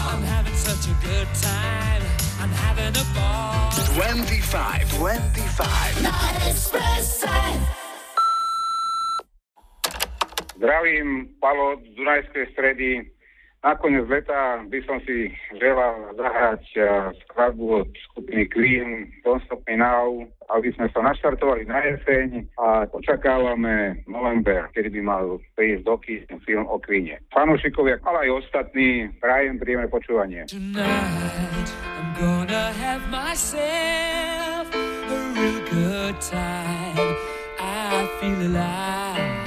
I'm having such a good time. I'm having a ball.
25. 25.
Na Expresse.
Zdravím, Palo z Dunajskej stredy. Nakoniec leta by som si želal zahrať eh, skladbu od skupiny Queen Don't Stop Me Now, aby sme sa naštartovali na jeseň a očakávame november, kedy by mal prísť do kín film o Queene. Fanúšikovia, ale aj ostatní, prajem príjemné počúvanie.
I feel alive.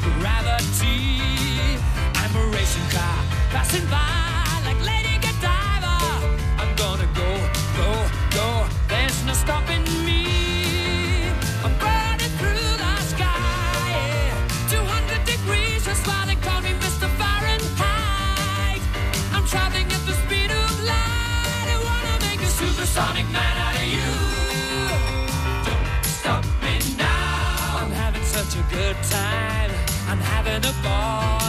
passing by like Lady Godiva. I'm gonna go, go, go. There's no stopping me. I'm burning through the sky. yeah. 200 degrees, that's why they call me Mr. Fahrenheit. I'm traveling at the speed of light. I wanna make a supersonic man out of you. Don't stop me now. I'm having such a good time. I'm having a ball.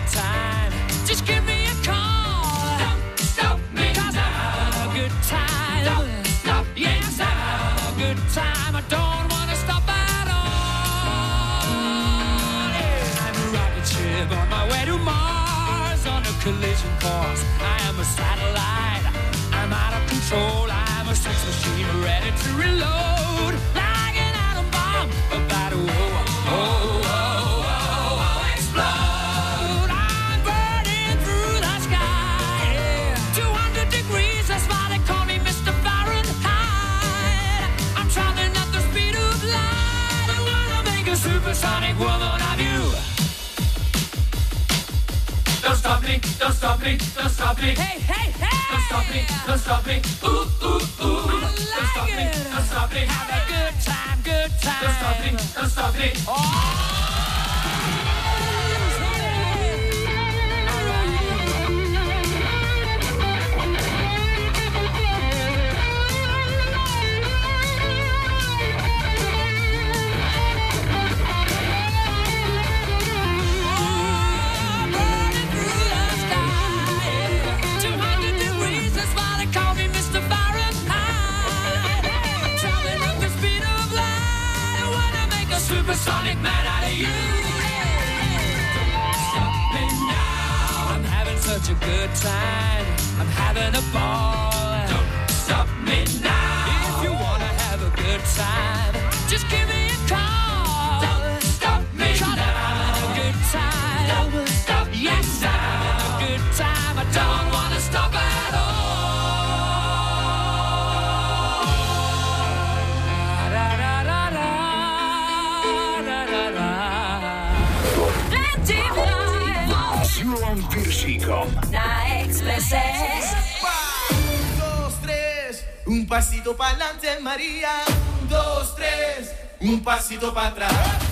Good time, just give me a call. Don't stop me Cause I'm having a good time. Don't stop yes, I'm having a good time. I don't wanna stop at all. Yeah. I'm a rocket ship on my way to Mars on a collision course. I am a satellite. I'm out of control. I'm a sex machine ready to reload. Don't stop me, don't stop me. Hey, hey, hey! Don't stop me, don't stop me. Ooh, ooh, ooh. don't stop me, don't stop me. Have a good time, good time. Don't stop me, don't stop me. Supersonic man out of you. Stop me now. I'm having such a good time. I'm having a ball. Don't stop me now. If you wanna have a good time, just give me
Exprese.
Un, dos, tres, un pasito para adelante, María. Un, dos, tres, un pasito para atrás.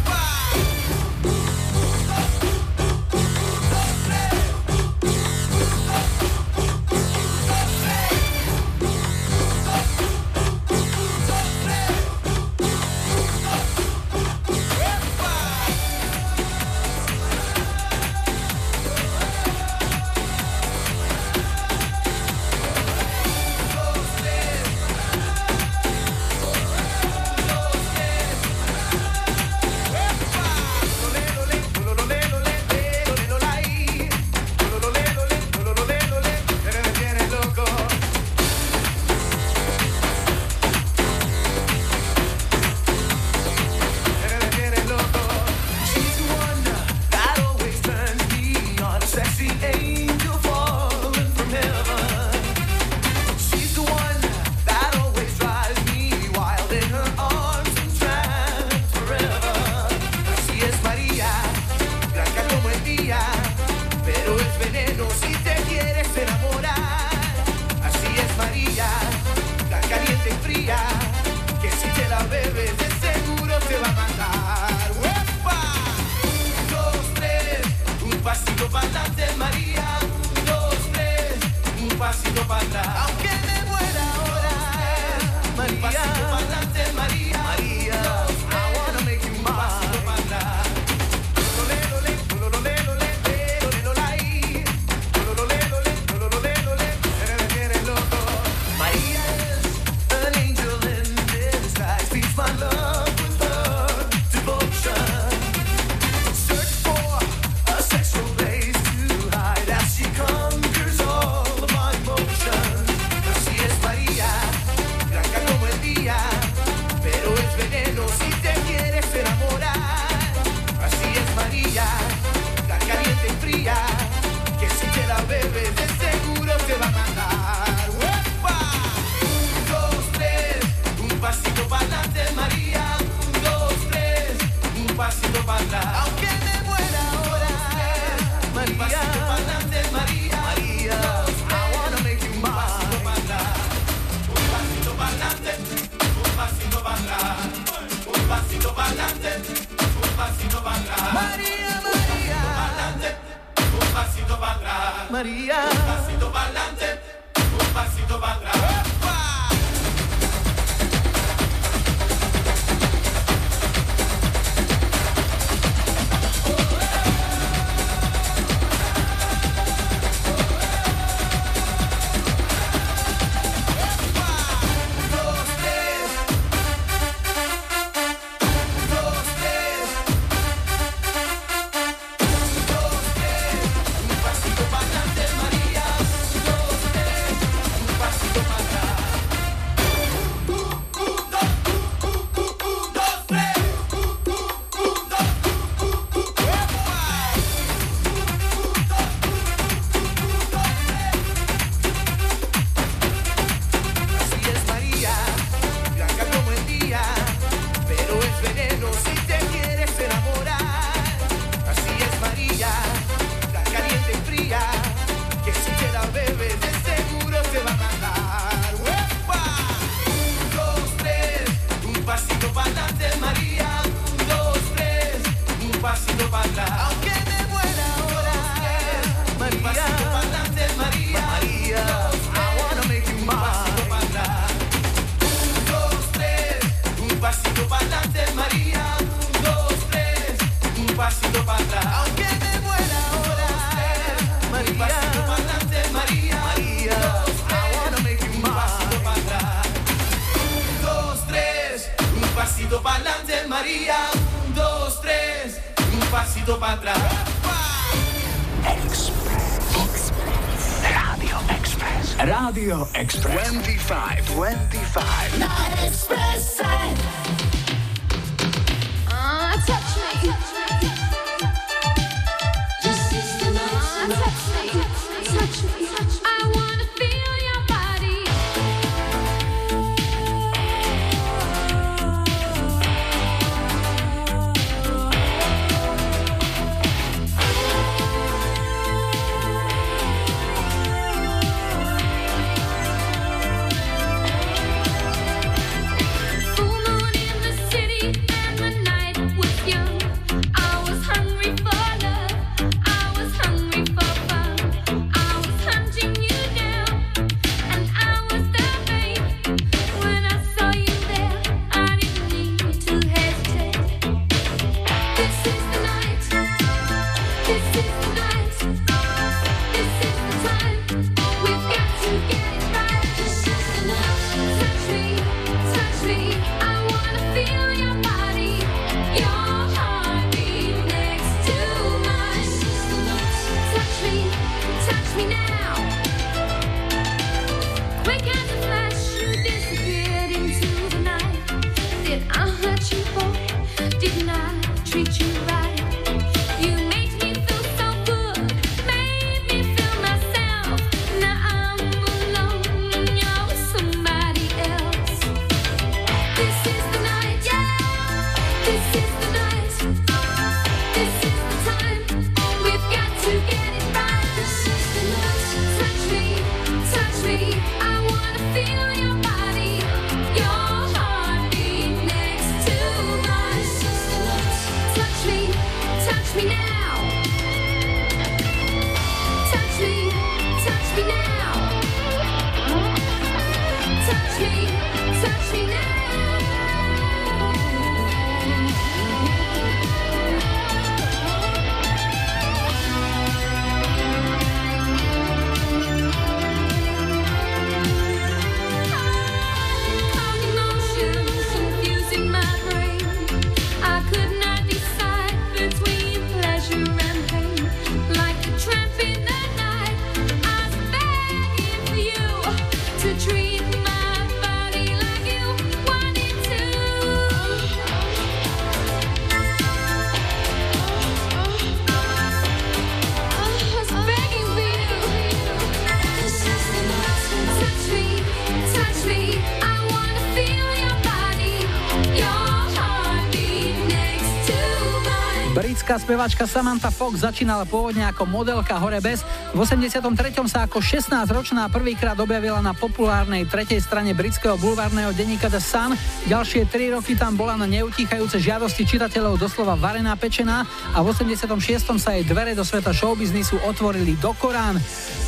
Britská speváčka Samantha Fox začínala pôvodne ako modelka hore bez. V 83. sa ako 16-ročná prvýkrát objavila na populárnej tretej strane britského bulvárneho denníka The Sun. Ďalšie 3 roky tam bola na neutíchajúce žiadosti čitateľov doslova varená pečená a v 86. sa jej dvere do sveta showbiznisu otvorili do Korán.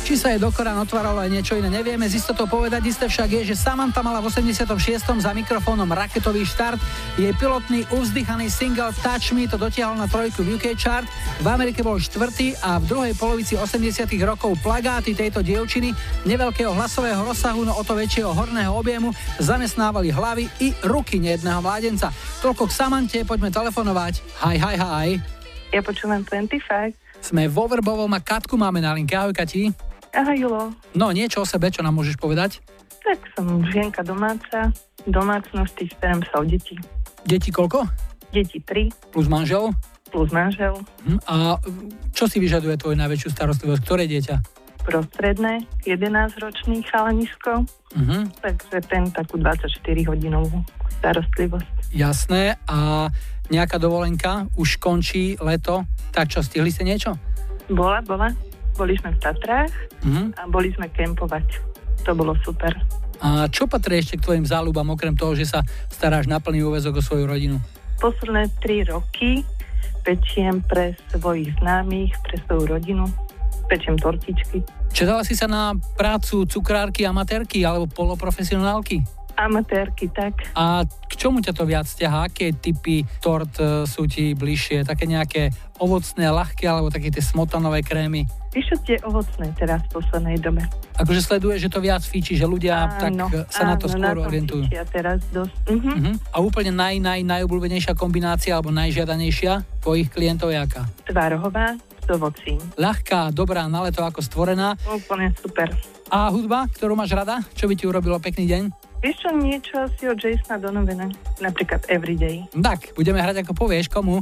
Či sa jej do Korán otváralo aj niečo iné, nevieme. Z istotou povedať isté však je, že Samantha mala v 86. za mikrofónom raketový štart. Jej pilotný uzdychaný single Touch Me to dotiahol na trojku v UK chart. V Amerike bol štvrtý a v druhej polovici 80. rokov plagáty tejto dievčiny neveľkého hlasového rozsahu, no o to väčšieho horného objemu zamestnávali hlavy i ruky nejedného mládenca. Toľko k Samante, poďme telefonovať. Hi, hi, hi.
Ja počúvam 25.
Sme vo Vrbovom a Katku máme na linke. Ahoj, Kati.
Ahoj, Julo.
No, niečo o sebe, čo nám môžeš povedať?
Tak som žienka domáca, domácnosti, starám sa o deti.
Deti koľko?
Deti 3
Plus manžel?
plus manžel,
Hm, A čo si vyžaduje tvoju najväčšiu starostlivosť? Ktoré dieťa?
prostredné, 11-ročný chalanisko,
Mhm.
takže ten takú 24-hodinovú starostlivosť.
Jasné. A nejaká dovolenka? Už končí leto. Tak čo, stihli ste niečo?
Bola, bola. Boli sme v Tatrách
Mhm.
a boli sme kempovať. To bolo super.
A čo patrí ešte k tvojim záľubám, okrem toho, že sa staráš na plný úvezok o svoju rodinu?
Posledné 3 roky pečiem pre svojich známych, pre svoju rodinu. Pečiem tortičky.
Čedala si sa na prácu cukrárky, amatérky alebo poloprofesionálky?
Amatérky, tak.
A k čomu ťa to viac ťahá? Aké typy tort e, sú ti bližšie? Také nejaké ovocné, ľahké alebo také tie smotanové krémy?
Čo tie ovocné teraz v poslednej dobe?
Akože sleduje, že to viac fíči, že ľudia tak
Áno,
e, sa na to
áno,
skôr
tom
orientujú.
fičia teraz dosť. Mhm.
Mhm. A úplne naj, naj, najobľúbenejšia kombinácia alebo najžiadanejšia tvojich klientov je aká?
Tvárohová s ovocím.
Ľahká, dobrá, na leto ako stvorená.
Úplne super.
A hudba, ktorú máš rada? Čo by ti urobilo pekný deň?
Vieš čo, niečo asi od Jasona Donovana. Napríklad Everyday.
Tak, budeme hrať ako povieš, komu?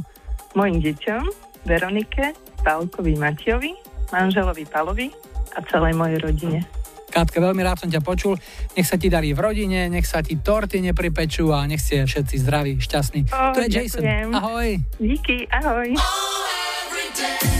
Mojim deťom, Veronike, Pálkovi Matiovi, manželovi Palovi a celej mojej rodine.
Katka, veľmi rád som ťa počul. Nech sa ti darí v rodine, nech sa ti torty nepripečú a nech ste všetci zdraví, šťastní.
Ó,
to je Jason.
ďakujem.
Ahoj.
Díky, ahoj.
I'm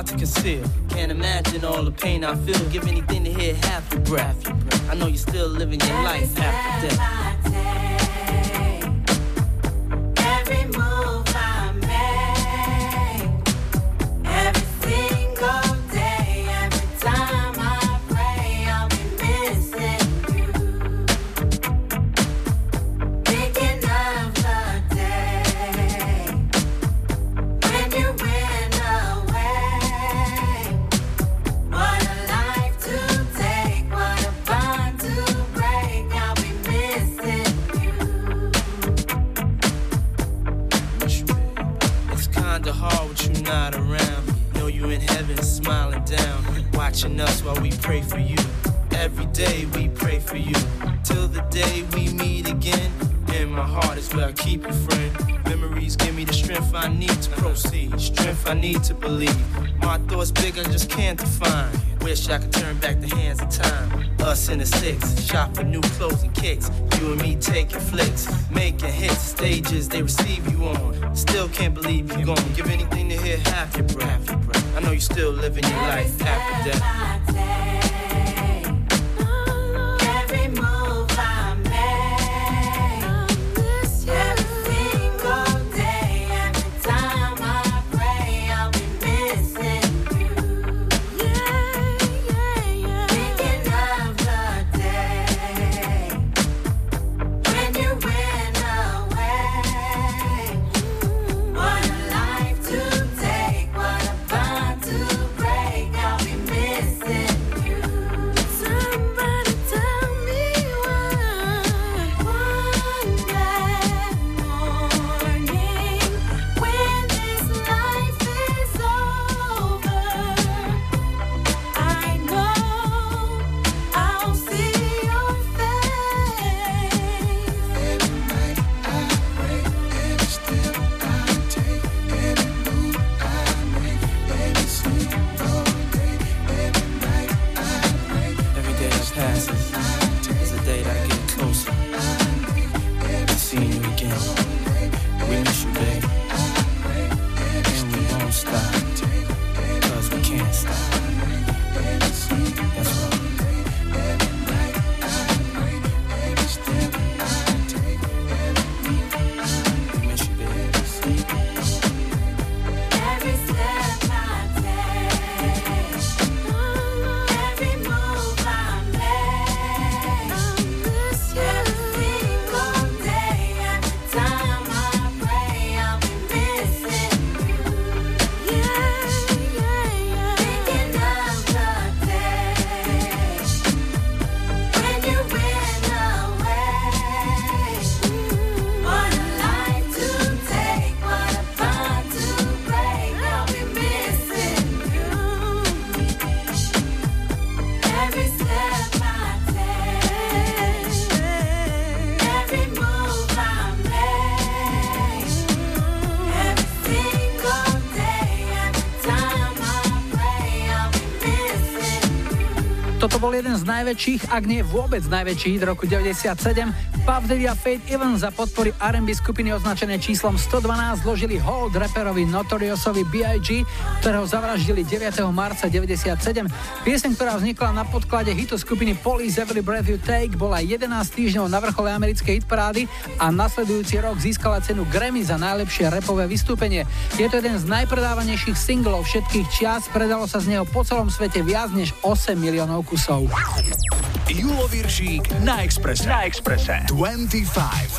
hard to conceal. Can't imagine all the pain I feel. Give anything to hear half your breath. I know you're still living your life after
jeden z najväčších, ak nie vôbec najväčší hit roku 97, Puffdaddy a Fate Even za podpory R&B skupiny označené číslom 112 zložili hold rapperovi Notoriousovi B.I.G., ktorého zavraždili 9. marca 97. Pieseň, ktorá vznikla na podklade hitu skupiny Police Every Breath You Take, bola 11 týždňov na vrchole americkej hitparády a nasledujúci rok získala cenu Grammy za najlepšie repové vystúpenie. Je to jeden z najpredávanejších singlov všetkých čias, predalo sa z neho po celom svete viac než 8 miliónov kusov.
Julo Viršík na Expresse. Na Expresse. 25.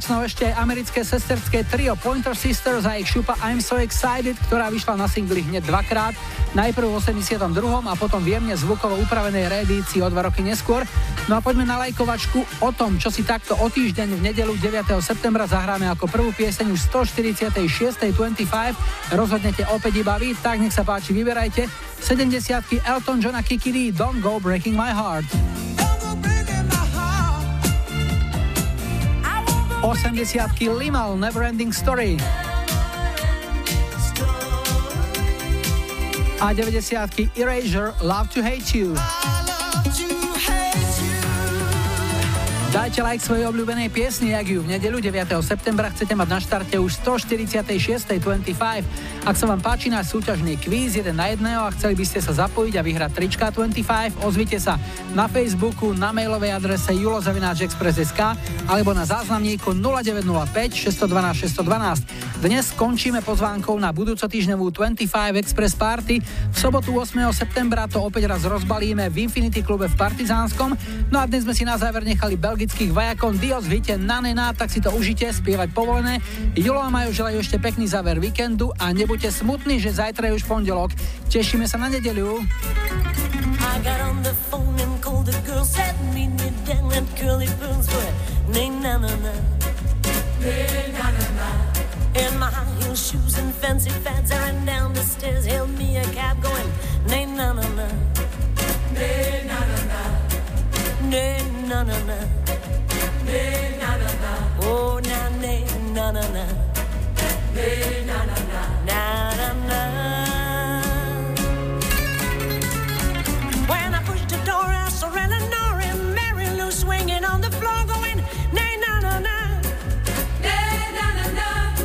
záverečnou ešte aj americké sesterské trio Pointer Sisters a ich šupa I'm So Excited, ktorá vyšla na singli hneď dvakrát, najprv v 82. a potom v jemne zvukovo upravenej reedícii o dva roky neskôr. No a poďme na lajkovačku o tom, čo si takto o týždeň v nedelu 9. septembra zahráme ako prvú pieseň už 146. 25. Rozhodnete opäť iba vy, tak nech sa páči, vyberajte. 70 Elton John a Kiki Lee, Don't Go Breaking My Heart. 80 Limal, Neverending Story. A 90 Erasure, Love to Hate You. Dajte like svojej obľúbenej piesni, ak ju v nedeľu 9. septembra chcete mať na štarte už 146.25. Ak sa vám páči náš súťažný kvíz 1 na 1 a chceli by ste sa zapojiť a vyhrať trička 25, ozvite sa na Facebooku, na mailovej adrese julozavináčexpress.sk alebo na záznamníku 0905 612 612. Dnes skončíme pozvánkou na budúco týždňovú 25 Express Party. V sobotu 8. septembra to opäť raz rozbalíme v Infinity klube v Partizánskom. No a dnes sme si na záver nechali belgických vajakov Dios v hite Nanena, tak si to užite, spievať povolené. Julo a Majo želajú ešte pekný záver víkendu a nebuďte smutní, že zajtra je už pondelok. Tešíme sa na nedeľu.
I got on. When I pushed the door, I saw Eleanor and Mary Lou swinging on the floor, going na na na, na na na.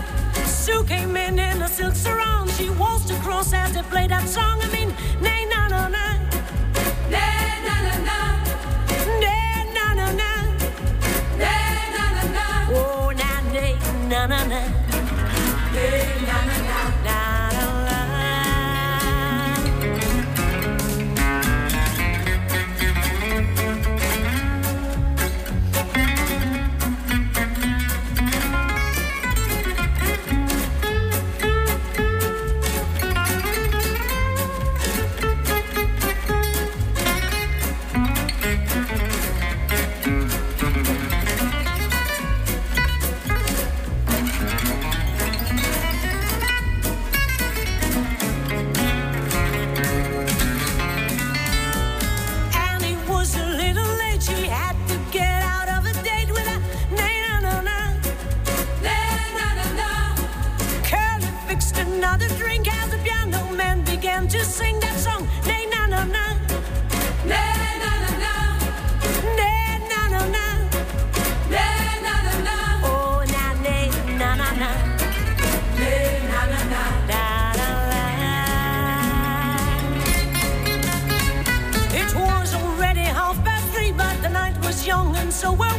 Sue came in in a silk sarong. She waltzed across as they played that song. I mean, na na na, na na na, sing that song. Na na na, na na na, na na na, na na na. Oh na na na na, na na na. It was already half past three, but the night was young and so were